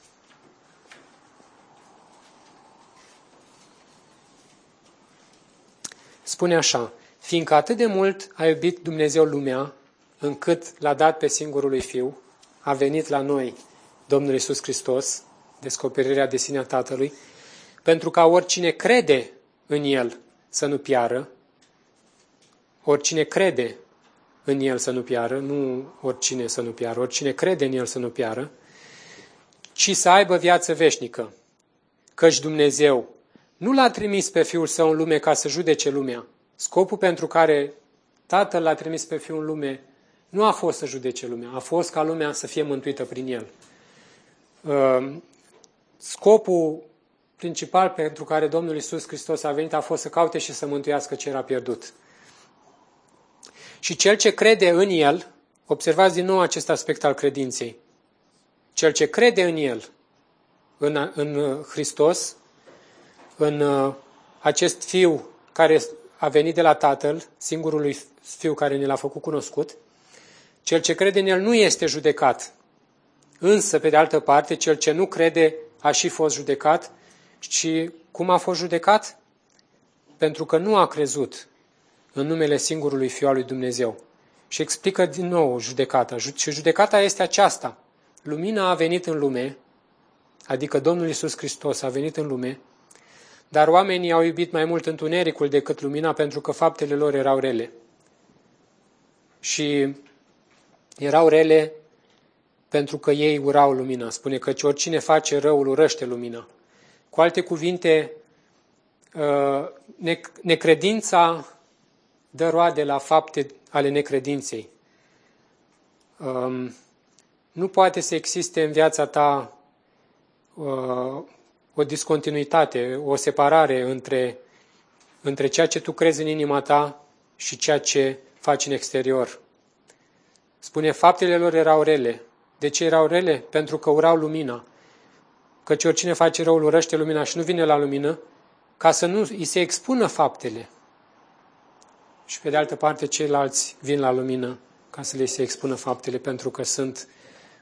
spune așa, fiindcă atât de mult a iubit Dumnezeu lumea, încât l-a dat pe singurul lui Fiu, a venit la noi Domnul Isus Hristos, descoperirea de sine a Tatălui, pentru ca oricine crede în El să nu piară, oricine crede în El să nu piară, nu oricine să nu piară, oricine crede în El să nu piară, ci să aibă viață veșnică. Căci Dumnezeu nu l-a trimis pe Fiul Său în lume ca să judece lumea. Scopul pentru care Tatăl l-a trimis pe Fiul în lume nu a fost să judece lumea, a fost ca lumea să fie mântuită prin El. Ehm, scopul principal pentru care Domnul Isus Hristos a venit a fost să caute și să mântuiască ce era pierdut. Și cel ce crede în El, observați din nou acest aspect al credinței, cel ce crede în El, în, în Hristos, în uh, acest Fiu care a venit de la Tatăl, singurul Fiu care ne l-a făcut cunoscut, cel ce crede în El nu este judecat. Însă, pe de altă parte, cel ce nu crede a și fost judecat și cum a fost judecat? Pentru că nu a crezut în numele singurului Fiu al lui Dumnezeu. Și explică din nou judecata. Și judecata este aceasta. Lumina a venit în lume, adică Domnul Isus Hristos a venit în lume, dar oamenii au iubit mai mult întunericul decât lumina pentru că faptele lor erau rele. Și erau rele pentru că ei urau lumina. Spune că oricine face răul urăște lumina. Cu alte cuvinte, uh, necredința dă roade la fapte ale necredinței. Um, nu poate să existe în viața ta uh, o discontinuitate, o separare între, între ceea ce tu crezi în inima ta și ceea ce faci în exterior. Spune, faptele lor erau rele. De ce erau rele? Pentru că urau lumina. Căci oricine face răul urăște lumina și nu vine la lumină ca să nu îi se expună faptele. Și pe de altă parte, ceilalți vin la lumină ca să le se expună faptele, pentru că sunt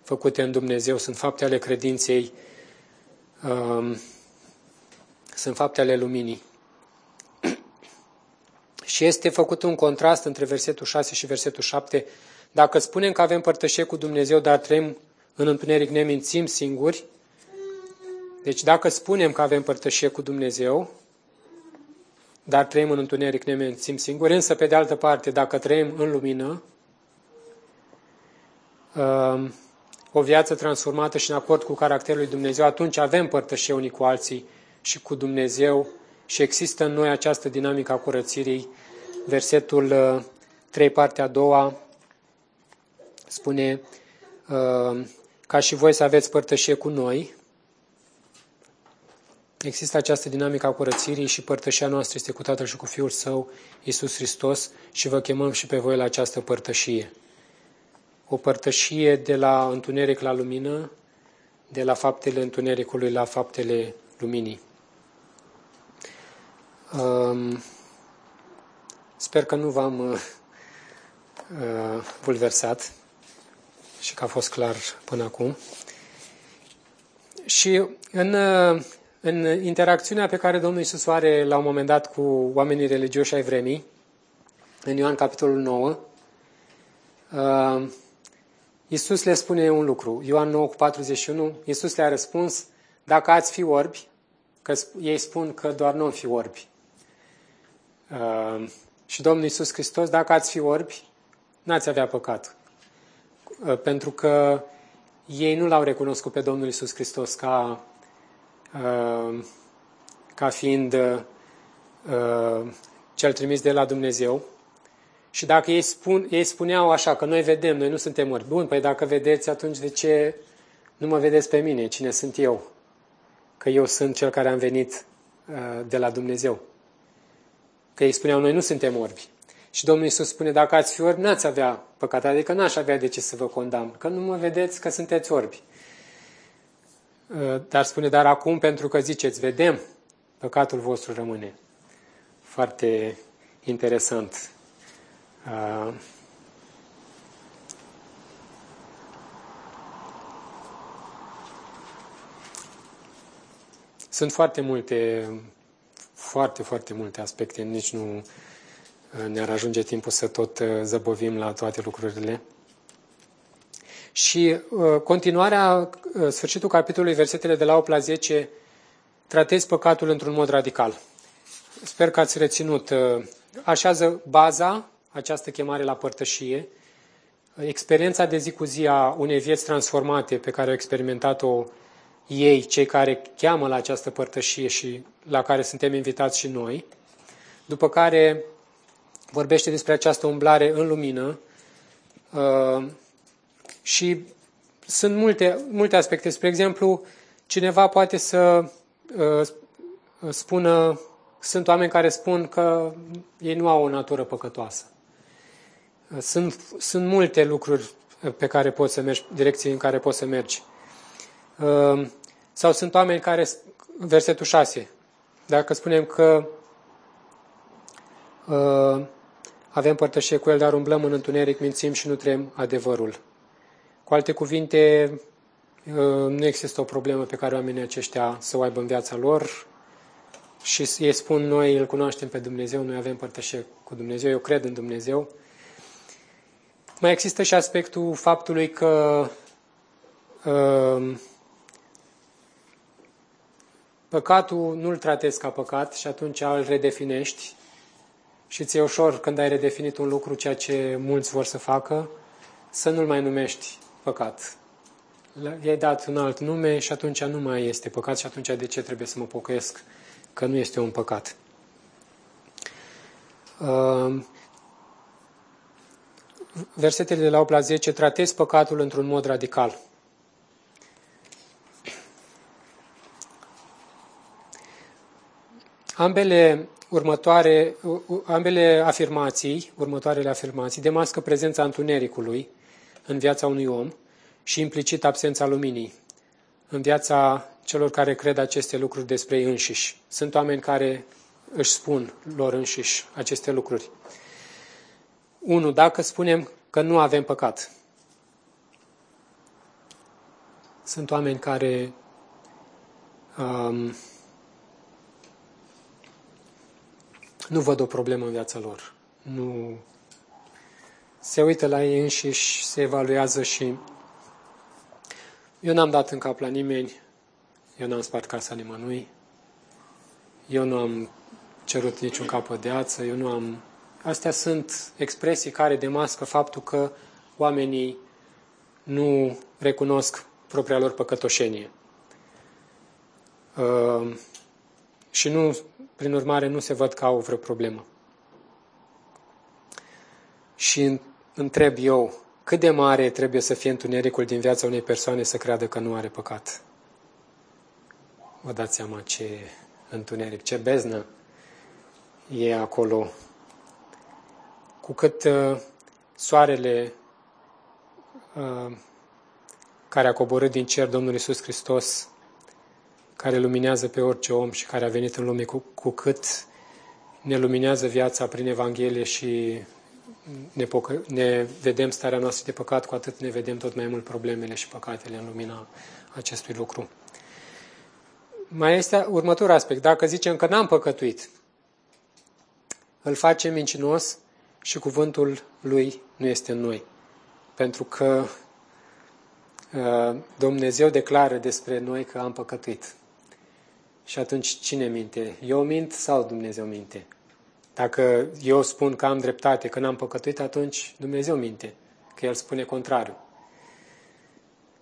făcute în Dumnezeu, sunt fapte ale credinței, um, sunt fapte ale luminii. Și este făcut un contrast între versetul 6 și versetul 7. Dacă spunem că avem părtășie cu Dumnezeu, dar trăim în întuneric, ne mințim singuri. Deci dacă spunem că avem părtășie cu Dumnezeu, dar trăim în întuneric, ne mințim singuri, însă pe de altă parte, dacă trăim în lumină, um, o viață transformată și în acord cu caracterul lui Dumnezeu, atunci avem părtășie unii cu alții și cu Dumnezeu și există în noi această dinamică a curățirii. Versetul 3, uh, partea a doua, spune uh, ca și voi să aveți părtășie cu noi. Există această dinamică a curățirii și părtășia noastră este cu Tatăl și cu Fiul Său, Iisus Hristos, și vă chemăm și pe voi la această părtășie. O părtășie de la întuneric la lumină, de la faptele întunericului la faptele luminii. Um, sper că nu v-am uh, uh, bulversat și că a fost clar până acum. Și în, uh, în interacțiunea pe care Domnul Iisus o are la un moment dat cu oamenii religioși ai vremii, în Ioan capitolul 9, uh, Iisus le spune un lucru. Ioan 9 cu 41, Iisus le-a răspuns, dacă ați fi orbi, că ei spun că doar nu fi orbi, Uh, și Domnul Iisus Hristos, dacă ați fi orbi, n-ați avea păcat. Uh, pentru că ei nu l-au recunoscut pe Domnul Iisus Hristos ca, uh, ca fiind cel trimis de la Dumnezeu. Și dacă ei, spun, ei spuneau așa, că noi vedem, noi nu suntem orbi. Bun, păi dacă vedeți, atunci de ce nu mă vedeți pe mine? Cine sunt eu? Că eu sunt cel care am venit de la Dumnezeu. Că ei spuneau, noi nu suntem orbi. Și Domnul Iisus spune, dacă ați fi orbi, n-ați avea păcat, adică n-aș avea de ce să vă condamn, că nu mă vedeți că sunteți orbi. Uh, dar spune, dar acum, pentru că ziceți, vedem, păcatul vostru rămâne. Foarte interesant. Uh, sunt foarte multe foarte, foarte multe aspecte, nici nu uh, ne-ar ajunge timpul să tot uh, zăbovim la toate lucrurile. Și uh, continuarea, sfârșitul capitolului, versetele de la 8 la 10, tratez păcatul într-un mod radical. Sper că ați reținut. Așează baza, această chemare la părtășie, experiența de zi cu zi a unei vieți transformate pe care au experimentat-o ei, cei care cheamă la această părtășie și la care suntem invitați și noi, după care vorbește despre această umblare în lumină uh, și sunt multe, multe aspecte. Spre exemplu, cineva poate să uh, spună, sunt oameni care spun că ei nu au o natură păcătoasă. Sunt, sunt multe lucruri pe care poți să mergi, direcții în care poți să mergi. Uh, sau sunt oameni care, versetul 6, dacă spunem că uh, avem părtășie cu El, dar umblăm în întuneric, mințim și nu trem adevărul. Cu alte cuvinte, uh, nu există o problemă pe care oamenii aceștia să o aibă în viața lor și ei spun, noi îl cunoaștem pe Dumnezeu, noi avem părtășie cu Dumnezeu, eu cred în Dumnezeu. Mai există și aspectul faptului că uh, Păcatul nu-l tratezi ca păcat și atunci îl redefinești și ți-e ușor când ai redefinit un lucru, ceea ce mulți vor să facă, să nu-l mai numești păcat. I-ai dat un alt nume și atunci nu mai este păcat și atunci de ce trebuie să mă pocăiesc că nu este un păcat. Uh, versetele de la 8 la 10 tratezi păcatul într-un mod radical. Ambele următoare, ambele afirmații, următoarele afirmații, demască prezența întunericului în viața unui om și implicit absența luminii în viața celor care cred aceste lucruri despre ei înșiși. Sunt oameni care își spun lor înșiși aceste lucruri. Unu, dacă spunem că nu avem păcat, sunt oameni care um, nu văd o problemă în viața lor. Nu. Se uită la ei înșiși, se evaluează și eu n-am dat în cap la nimeni, eu n-am spart casa nimănui, eu nu am cerut niciun capăt de ață, eu nu am... Astea sunt expresii care demască faptul că oamenii nu recunosc propria lor păcătoșenie. Uh, și nu, prin urmare, nu se văd că au vreo problemă. Și întreb eu, cât de mare trebuie să fie întunericul din viața unei persoane să creadă că nu are păcat? Vă dați seama ce întuneric, ce beznă e acolo. Cu cât uh, soarele uh, care a coborât din cer Domnul Isus Hristos, care luminează pe orice om și care a venit în lume, cu, cu cât ne luminează viața prin Evanghelie și ne, pocă, ne vedem starea noastră de păcat, cu atât ne vedem tot mai mult problemele și păcatele în lumina acestui lucru. Mai este următorul aspect. Dacă zicem că n-am păcătuit, îl face mincinos și cuvântul lui nu este în noi. Pentru că uh, Dumnezeu declară despre noi că am păcătuit. Și atunci cine minte? Eu mint sau Dumnezeu minte? Dacă eu spun că am dreptate, că n-am păcătuit, atunci Dumnezeu minte, că El spune contrariu.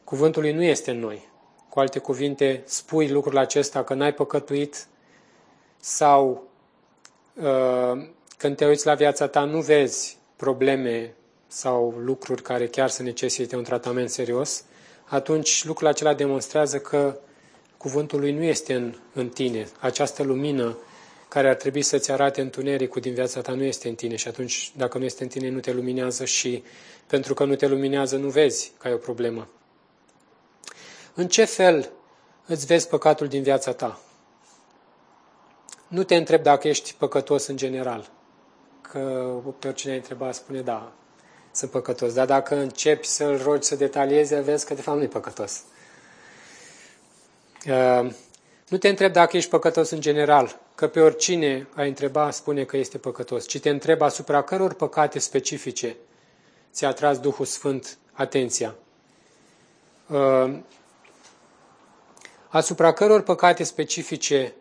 Cuvântul lui nu este în noi. Cu alte cuvinte, spui lucrul acesta că n-ai păcătuit sau uh, când te uiți la viața ta nu vezi probleme sau lucruri care chiar să necesite un tratament serios, atunci lucrul acela demonstrează că cuvântul lui nu este în, în tine. Această lumină care ar trebui să-ți arate întunericul din viața ta nu este în tine și atunci, dacă nu este în tine, nu te luminează și pentru că nu te luminează, nu vezi că ai o problemă. În ce fel îți vezi păcatul din viața ta? Nu te întreb dacă ești păcătos în general, că pe oricine ai întrebat spune da, sunt păcătos. Dar dacă începi să-l rogi să detalieze, vezi că de fapt nu e păcătos. Uh, nu te întreb dacă ești păcătos în general, că pe oricine ai întreba spune că este păcătos, ci te întreb asupra căror păcate specifice ți-a tras Duhul Sfânt atenția. Uh, asupra căror păcate specifice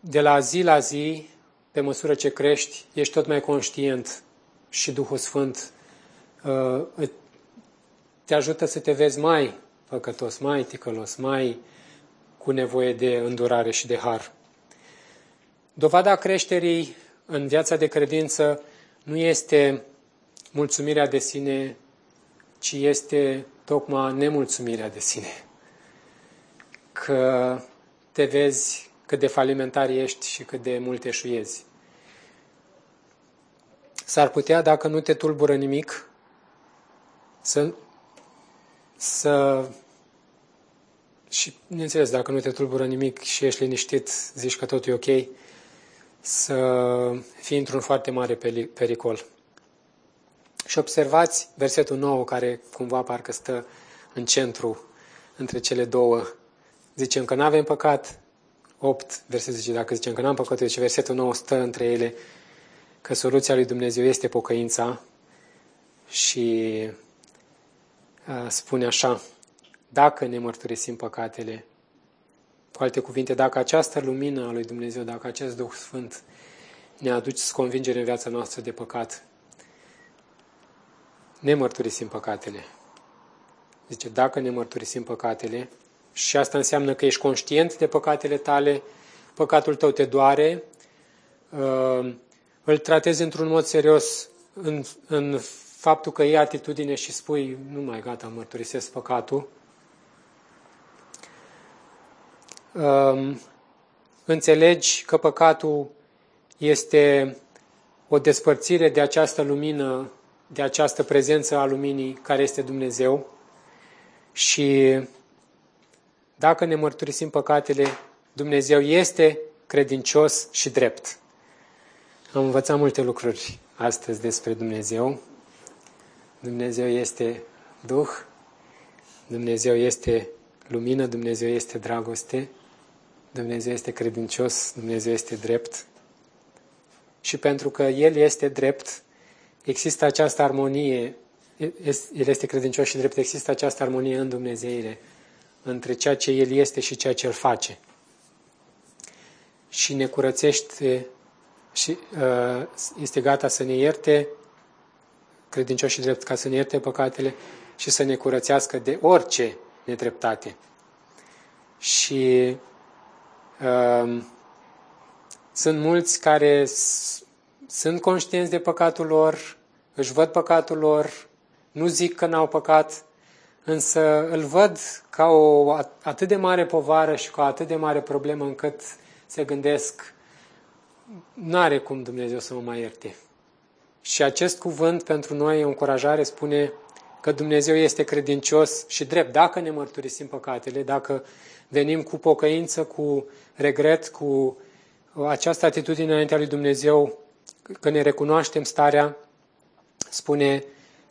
de la zi la zi, pe măsură ce crești, ești tot mai conștient și Duhul Sfânt uh, te ajută să te vezi mai păcătos, mai ticălos, mai cu nevoie de îndurare și de har. Dovada creșterii în viața de credință nu este mulțumirea de sine, ci este tocmai nemulțumirea de sine. Că te vezi cât de falimentar ești și cât de mult eșuiezi. S-ar putea, dacă nu te tulbură nimic, să, să și, bineînțeles, dacă nu te tulbură nimic și ești liniștit, zici că totul e ok, să fii într-un foarte mare pericol. Și observați versetul nou care cumva parcă stă în centru între cele două. Zicem că nu avem păcat, 8, versetul zice, dacă zicem că n-am păcat, deci versetul 9 stă între ele, că soluția lui Dumnezeu este pocăința și uh, spune așa, dacă ne mărturisim păcatele, cu alte cuvinte, dacă această lumină a lui Dumnezeu, dacă acest Duh Sfânt ne aduce convingere în viața noastră de păcat, ne mărturisim păcatele. Zice, dacă ne mărturisim păcatele, și asta înseamnă că ești conștient de păcatele tale, păcatul tău te doare, uh, îl tratezi într-un mod serios în, în faptul că iei atitudine și spui, nu mai gata, mărturisesc păcatul, um, înțelegi că păcatul este o despărțire de această lumină, de această prezență a luminii care este Dumnezeu și dacă ne mărturisim păcatele, Dumnezeu este credincios și drept. Am învățat multe lucruri astăzi despre Dumnezeu. Dumnezeu este Duh, Dumnezeu este lumină, Dumnezeu este dragoste, Dumnezeu este credincios, Dumnezeu este drept. Și pentru că El este drept, există această armonie, El este credincios și drept, există această armonie în Dumnezeire între ceea ce El este și ceea ce El face. Și ne curățește și uh, este gata să ne ierte, credincios și drept, ca să ne ierte păcatele și să ne curățească de orice nedreptate. Și uh, sunt mulți care sunt conștienți de păcatul lor, își văd păcatul lor, nu zic că n-au păcat, însă îl văd ca o atât de mare povară și ca o atât de mare problemă încât se gândesc, n-are cum Dumnezeu să mă mai ierte. Și acest cuvânt pentru noi, o încurajare, spune că Dumnezeu este credincios și drept. Dacă ne mărturisim păcatele, dacă venim cu pocăință, cu regret, cu această atitudine înaintea lui Dumnezeu, că ne recunoaștem starea, spune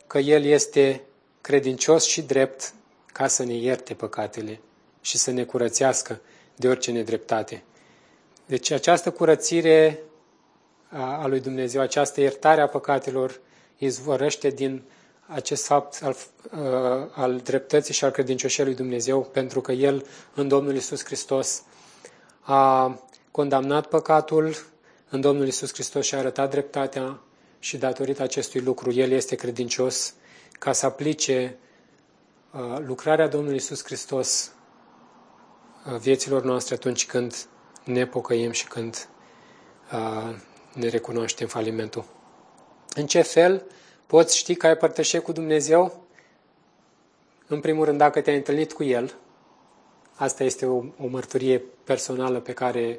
că El este credincios și drept ca să ne ierte păcatele și să ne curățească de orice nedreptate. Deci această curățire a lui Dumnezeu, această iertare a păcatelor izvorăște din acest fapt al, al dreptății și al credincioșiei lui Dumnezeu, pentru că El, în Domnul Isus Hristos, a condamnat păcatul, în Domnul Isus Hristos și-a arătat dreptatea și datorită acestui lucru El este credincios ca să aplice lucrarea Domnului Isus Hristos vieților noastre atunci când ne pocăim și când ne recunoaștem falimentul. În ce fel poți ști că ai părtășie cu Dumnezeu? În primul rând, dacă te-ai întâlnit cu El, asta este o, o mărturie personală pe care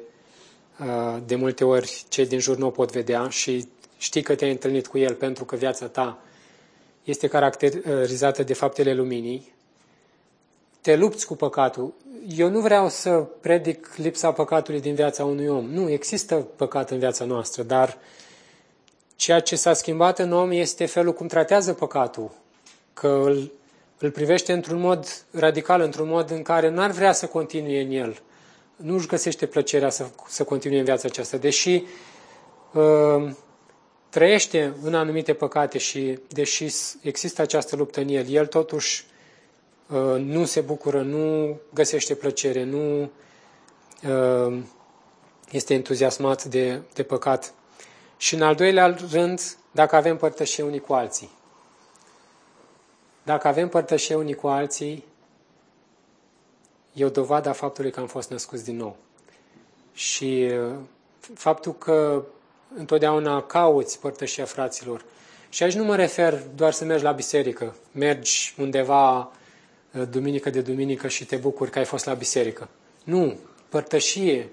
de multe ori cei din jur nu o pot vedea și știi că te-ai întâlnit cu El pentru că viața ta este caracterizată de faptele luminii, te lupți cu păcatul. Eu nu vreau să predic lipsa păcatului din viața unui om. Nu, există păcat în viața noastră, dar ceea ce s-a schimbat în om este felul cum tratează păcatul, că îl, îl privește într-un mod radical, într-un mod în care n-ar vrea să continue în el. Nu își găsește plăcerea să, să continue în viața aceasta, deși uh, trăiește în anumite păcate și deși există această luptă în el, el totuși uh, nu se bucură, nu găsește plăcere, nu uh, este entuziasmat de, de păcat. Și în al doilea rând, dacă avem părtășie unii cu alții. Dacă avem părtășie unii cu alții, e o dovadă a faptului că am fost născuți din nou. Și uh, faptul că întotdeauna cauți părtășia fraților. Și aici nu mă refer doar să mergi la biserică. Mergi undeva uh, duminică de duminică și te bucuri că ai fost la biserică. Nu, părtășie.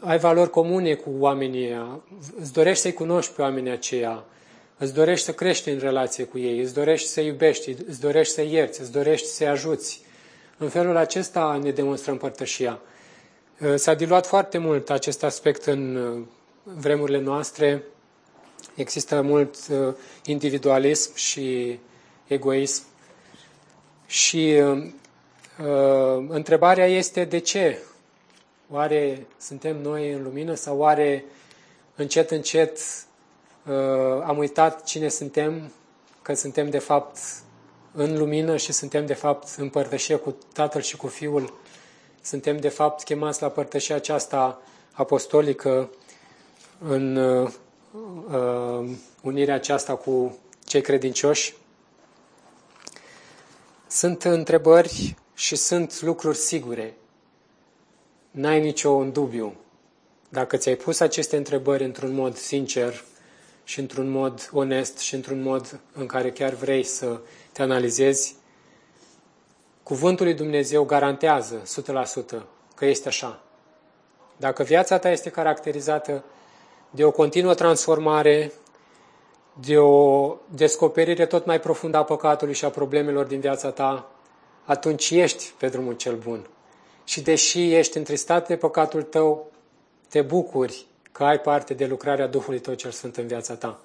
Ai valori comune cu oamenii îți dorești să-i cunoști pe oamenii aceia, îți dorești să crești în relație cu ei, îți dorești să iubești, îți dorești să ierți, îți dorești să-i ajuți. În felul acesta ne demonstrăm părtășia. Uh, s-a diluat foarte mult acest aspect în uh, vremurile noastre. Există mult uh, individualism și egoism. Și uh, întrebarea este de ce? Oare suntem noi în lumină sau oare încet, încet uh, am uitat cine suntem, că suntem de fapt în lumină și suntem de fapt în părtășie cu Tatăl și cu Fiul suntem, de fapt, chemați la părtășia aceasta apostolică în uh, uh, unirea aceasta cu cei credincioși. Sunt întrebări și sunt lucruri sigure. N-ai nicio dubiu. Dacă ți-ai pus aceste întrebări într-un mod sincer și într-un mod onest și într-un mod în care chiar vrei să te analizezi, Cuvântul lui Dumnezeu garantează 100% că este așa. Dacă viața ta este caracterizată de o continuă transformare, de o descoperire tot mai profundă a păcatului și a problemelor din viața ta, atunci ești pe drumul cel bun. Și deși ești întristat de păcatul tău, te bucuri că ai parte de lucrarea Duhului Tău cel Sfânt în viața ta.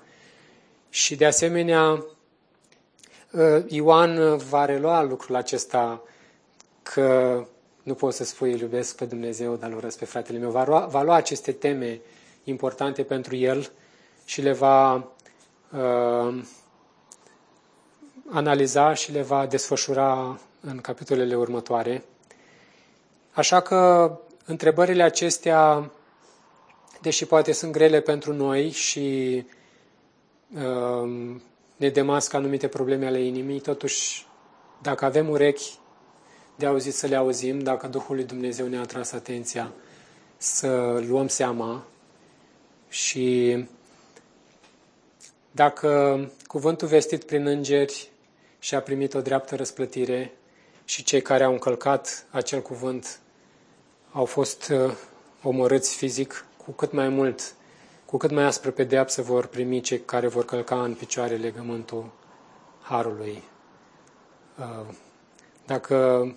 Și de asemenea, ă, Ioan va relua lucrul acesta că nu poți să spui îl iubesc pe Dumnezeu, dar îl urăsc pe fratele meu. Va lua, va lua aceste teme importante pentru el și le va uh, analiza și le va desfășura în capitolele următoare. Așa că întrebările acestea, deși poate sunt grele pentru noi și uh, ne demasc anumite probleme ale inimii, totuși, dacă avem urechi de auzit să le auzim, dacă Duhul lui Dumnezeu ne-a tras atenția, să luăm seama și dacă cuvântul vestit prin îngeri și a primit o dreaptă răsplătire și cei care au încălcat acel cuvânt au fost uh, omorâți fizic, cu cât mai mult, cu cât mai aspră pedeapsă vor primi cei care vor călca în picioare legământul Harului. Uh, dacă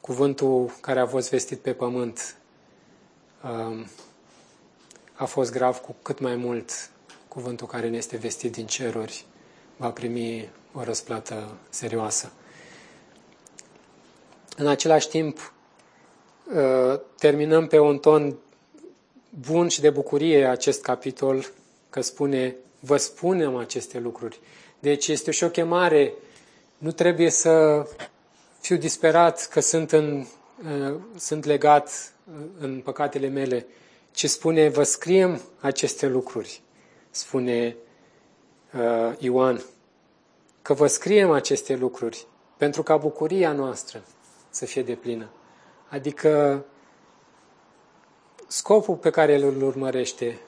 cuvântul care a fost vestit pe pământ uh, a fost grav, cu cât mai mult cuvântul care ne este vestit din ceruri va primi o răsplată serioasă. În același timp, uh, terminăm pe un ton bun și de bucurie acest capitol, că spune, vă spunem aceste lucruri. Deci este și o chemare, nu trebuie să fiu disperat că sunt, în, uh, sunt legat în păcatele mele, ci spune, vă scriem aceste lucruri, spune uh, Ioan, că vă scriem aceste lucruri pentru ca bucuria noastră să fie deplină. Adică scopul pe care îl urmărește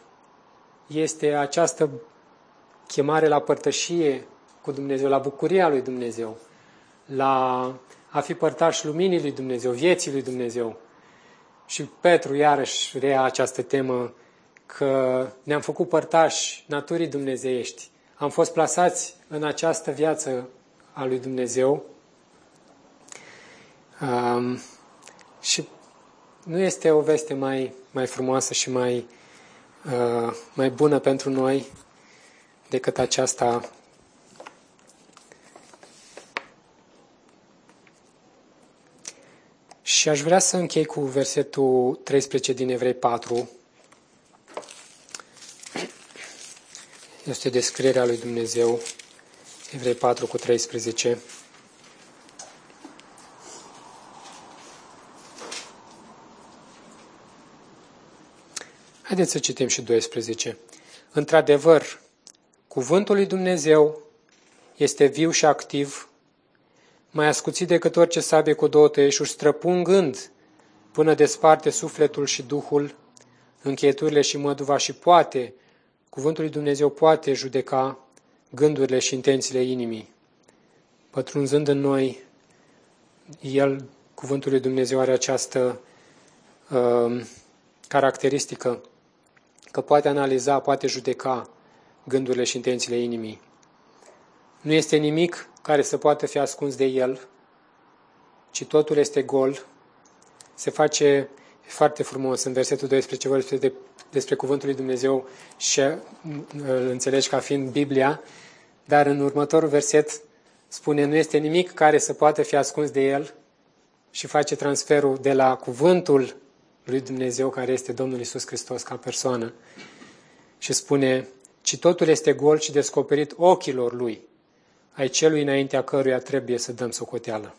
este această chemare la părtășie cu Dumnezeu, la bucuria lui Dumnezeu, la a fi părtaș luminii lui Dumnezeu, vieții lui Dumnezeu. Și Petru iarăși rea această temă că ne-am făcut părtași naturii dumnezeiești. Am fost plasați în această viață a lui Dumnezeu um, și nu este o veste mai, mai frumoasă și mai, uh, mai bună pentru noi decât aceasta Și aș vrea să închei cu versetul 13 din Evrei 4. Este descrierea lui Dumnezeu. Evrei 4 cu 13. Haideți să citim și 12. Într-adevăr, cuvântul lui Dumnezeu este viu și activ, mai ascuțit decât orice sabie cu două tăieșuri, străpungând până desparte sufletul și duhul, încheieturile și măduva și poate, cuvântul lui Dumnezeu poate judeca gândurile și intențiile inimii. Pătrunzând în noi, El, cuvântul lui Dumnezeu, are această uh, caracteristică că poate analiza, poate judeca gândurile și intențiile inimii. Nu este nimic care să poată fi ascuns de el, ci totul este gol. Se face foarte frumos în versetul 12 vorbește de, despre Cuvântul lui Dumnezeu și îl înțelegi ca fiind Biblia, dar în următorul verset spune nu este nimic care să poată fi ascuns de el și face transferul de la cuvântul lui Dumnezeu care este Domnul Isus Hristos ca persoană și spune ci totul este gol și descoperit ochilor lui ai celui înaintea căruia trebuie să dăm socoteală.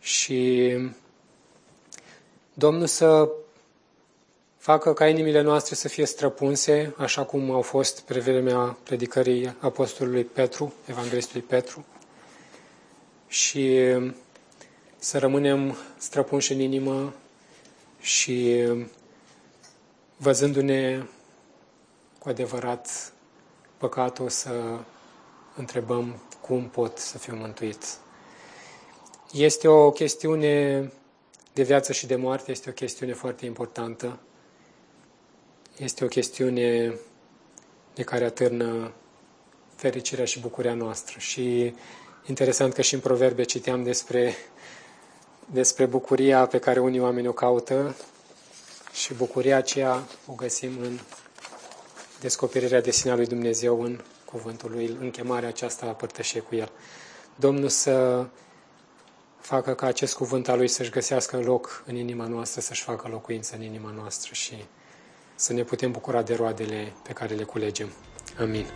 Și Domnul să facă ca inimile noastre să fie străpunse, așa cum au fost pe vremea predicării Apostolului Petru, Evanghelistului Petru, și să rămânem străpunși în inimă și văzându-ne cu adevărat păcatul să întrebăm cum pot să fiu mântuit. Este o chestiune de viață și de moarte, este o chestiune foarte importantă. Este o chestiune de care atârnă fericirea și bucuria noastră. Și Interesant că și în proverbe citeam despre, despre bucuria pe care unii oameni o caută și bucuria aceea o găsim în descoperirea de sine a lui Dumnezeu în cuvântul lui, în chemarea aceasta a părtășie cu el. Domnul să facă ca acest cuvânt al lui să-și găsească loc în inima noastră, să-și facă locuință în inima noastră și să ne putem bucura de roadele pe care le culegem. Amin.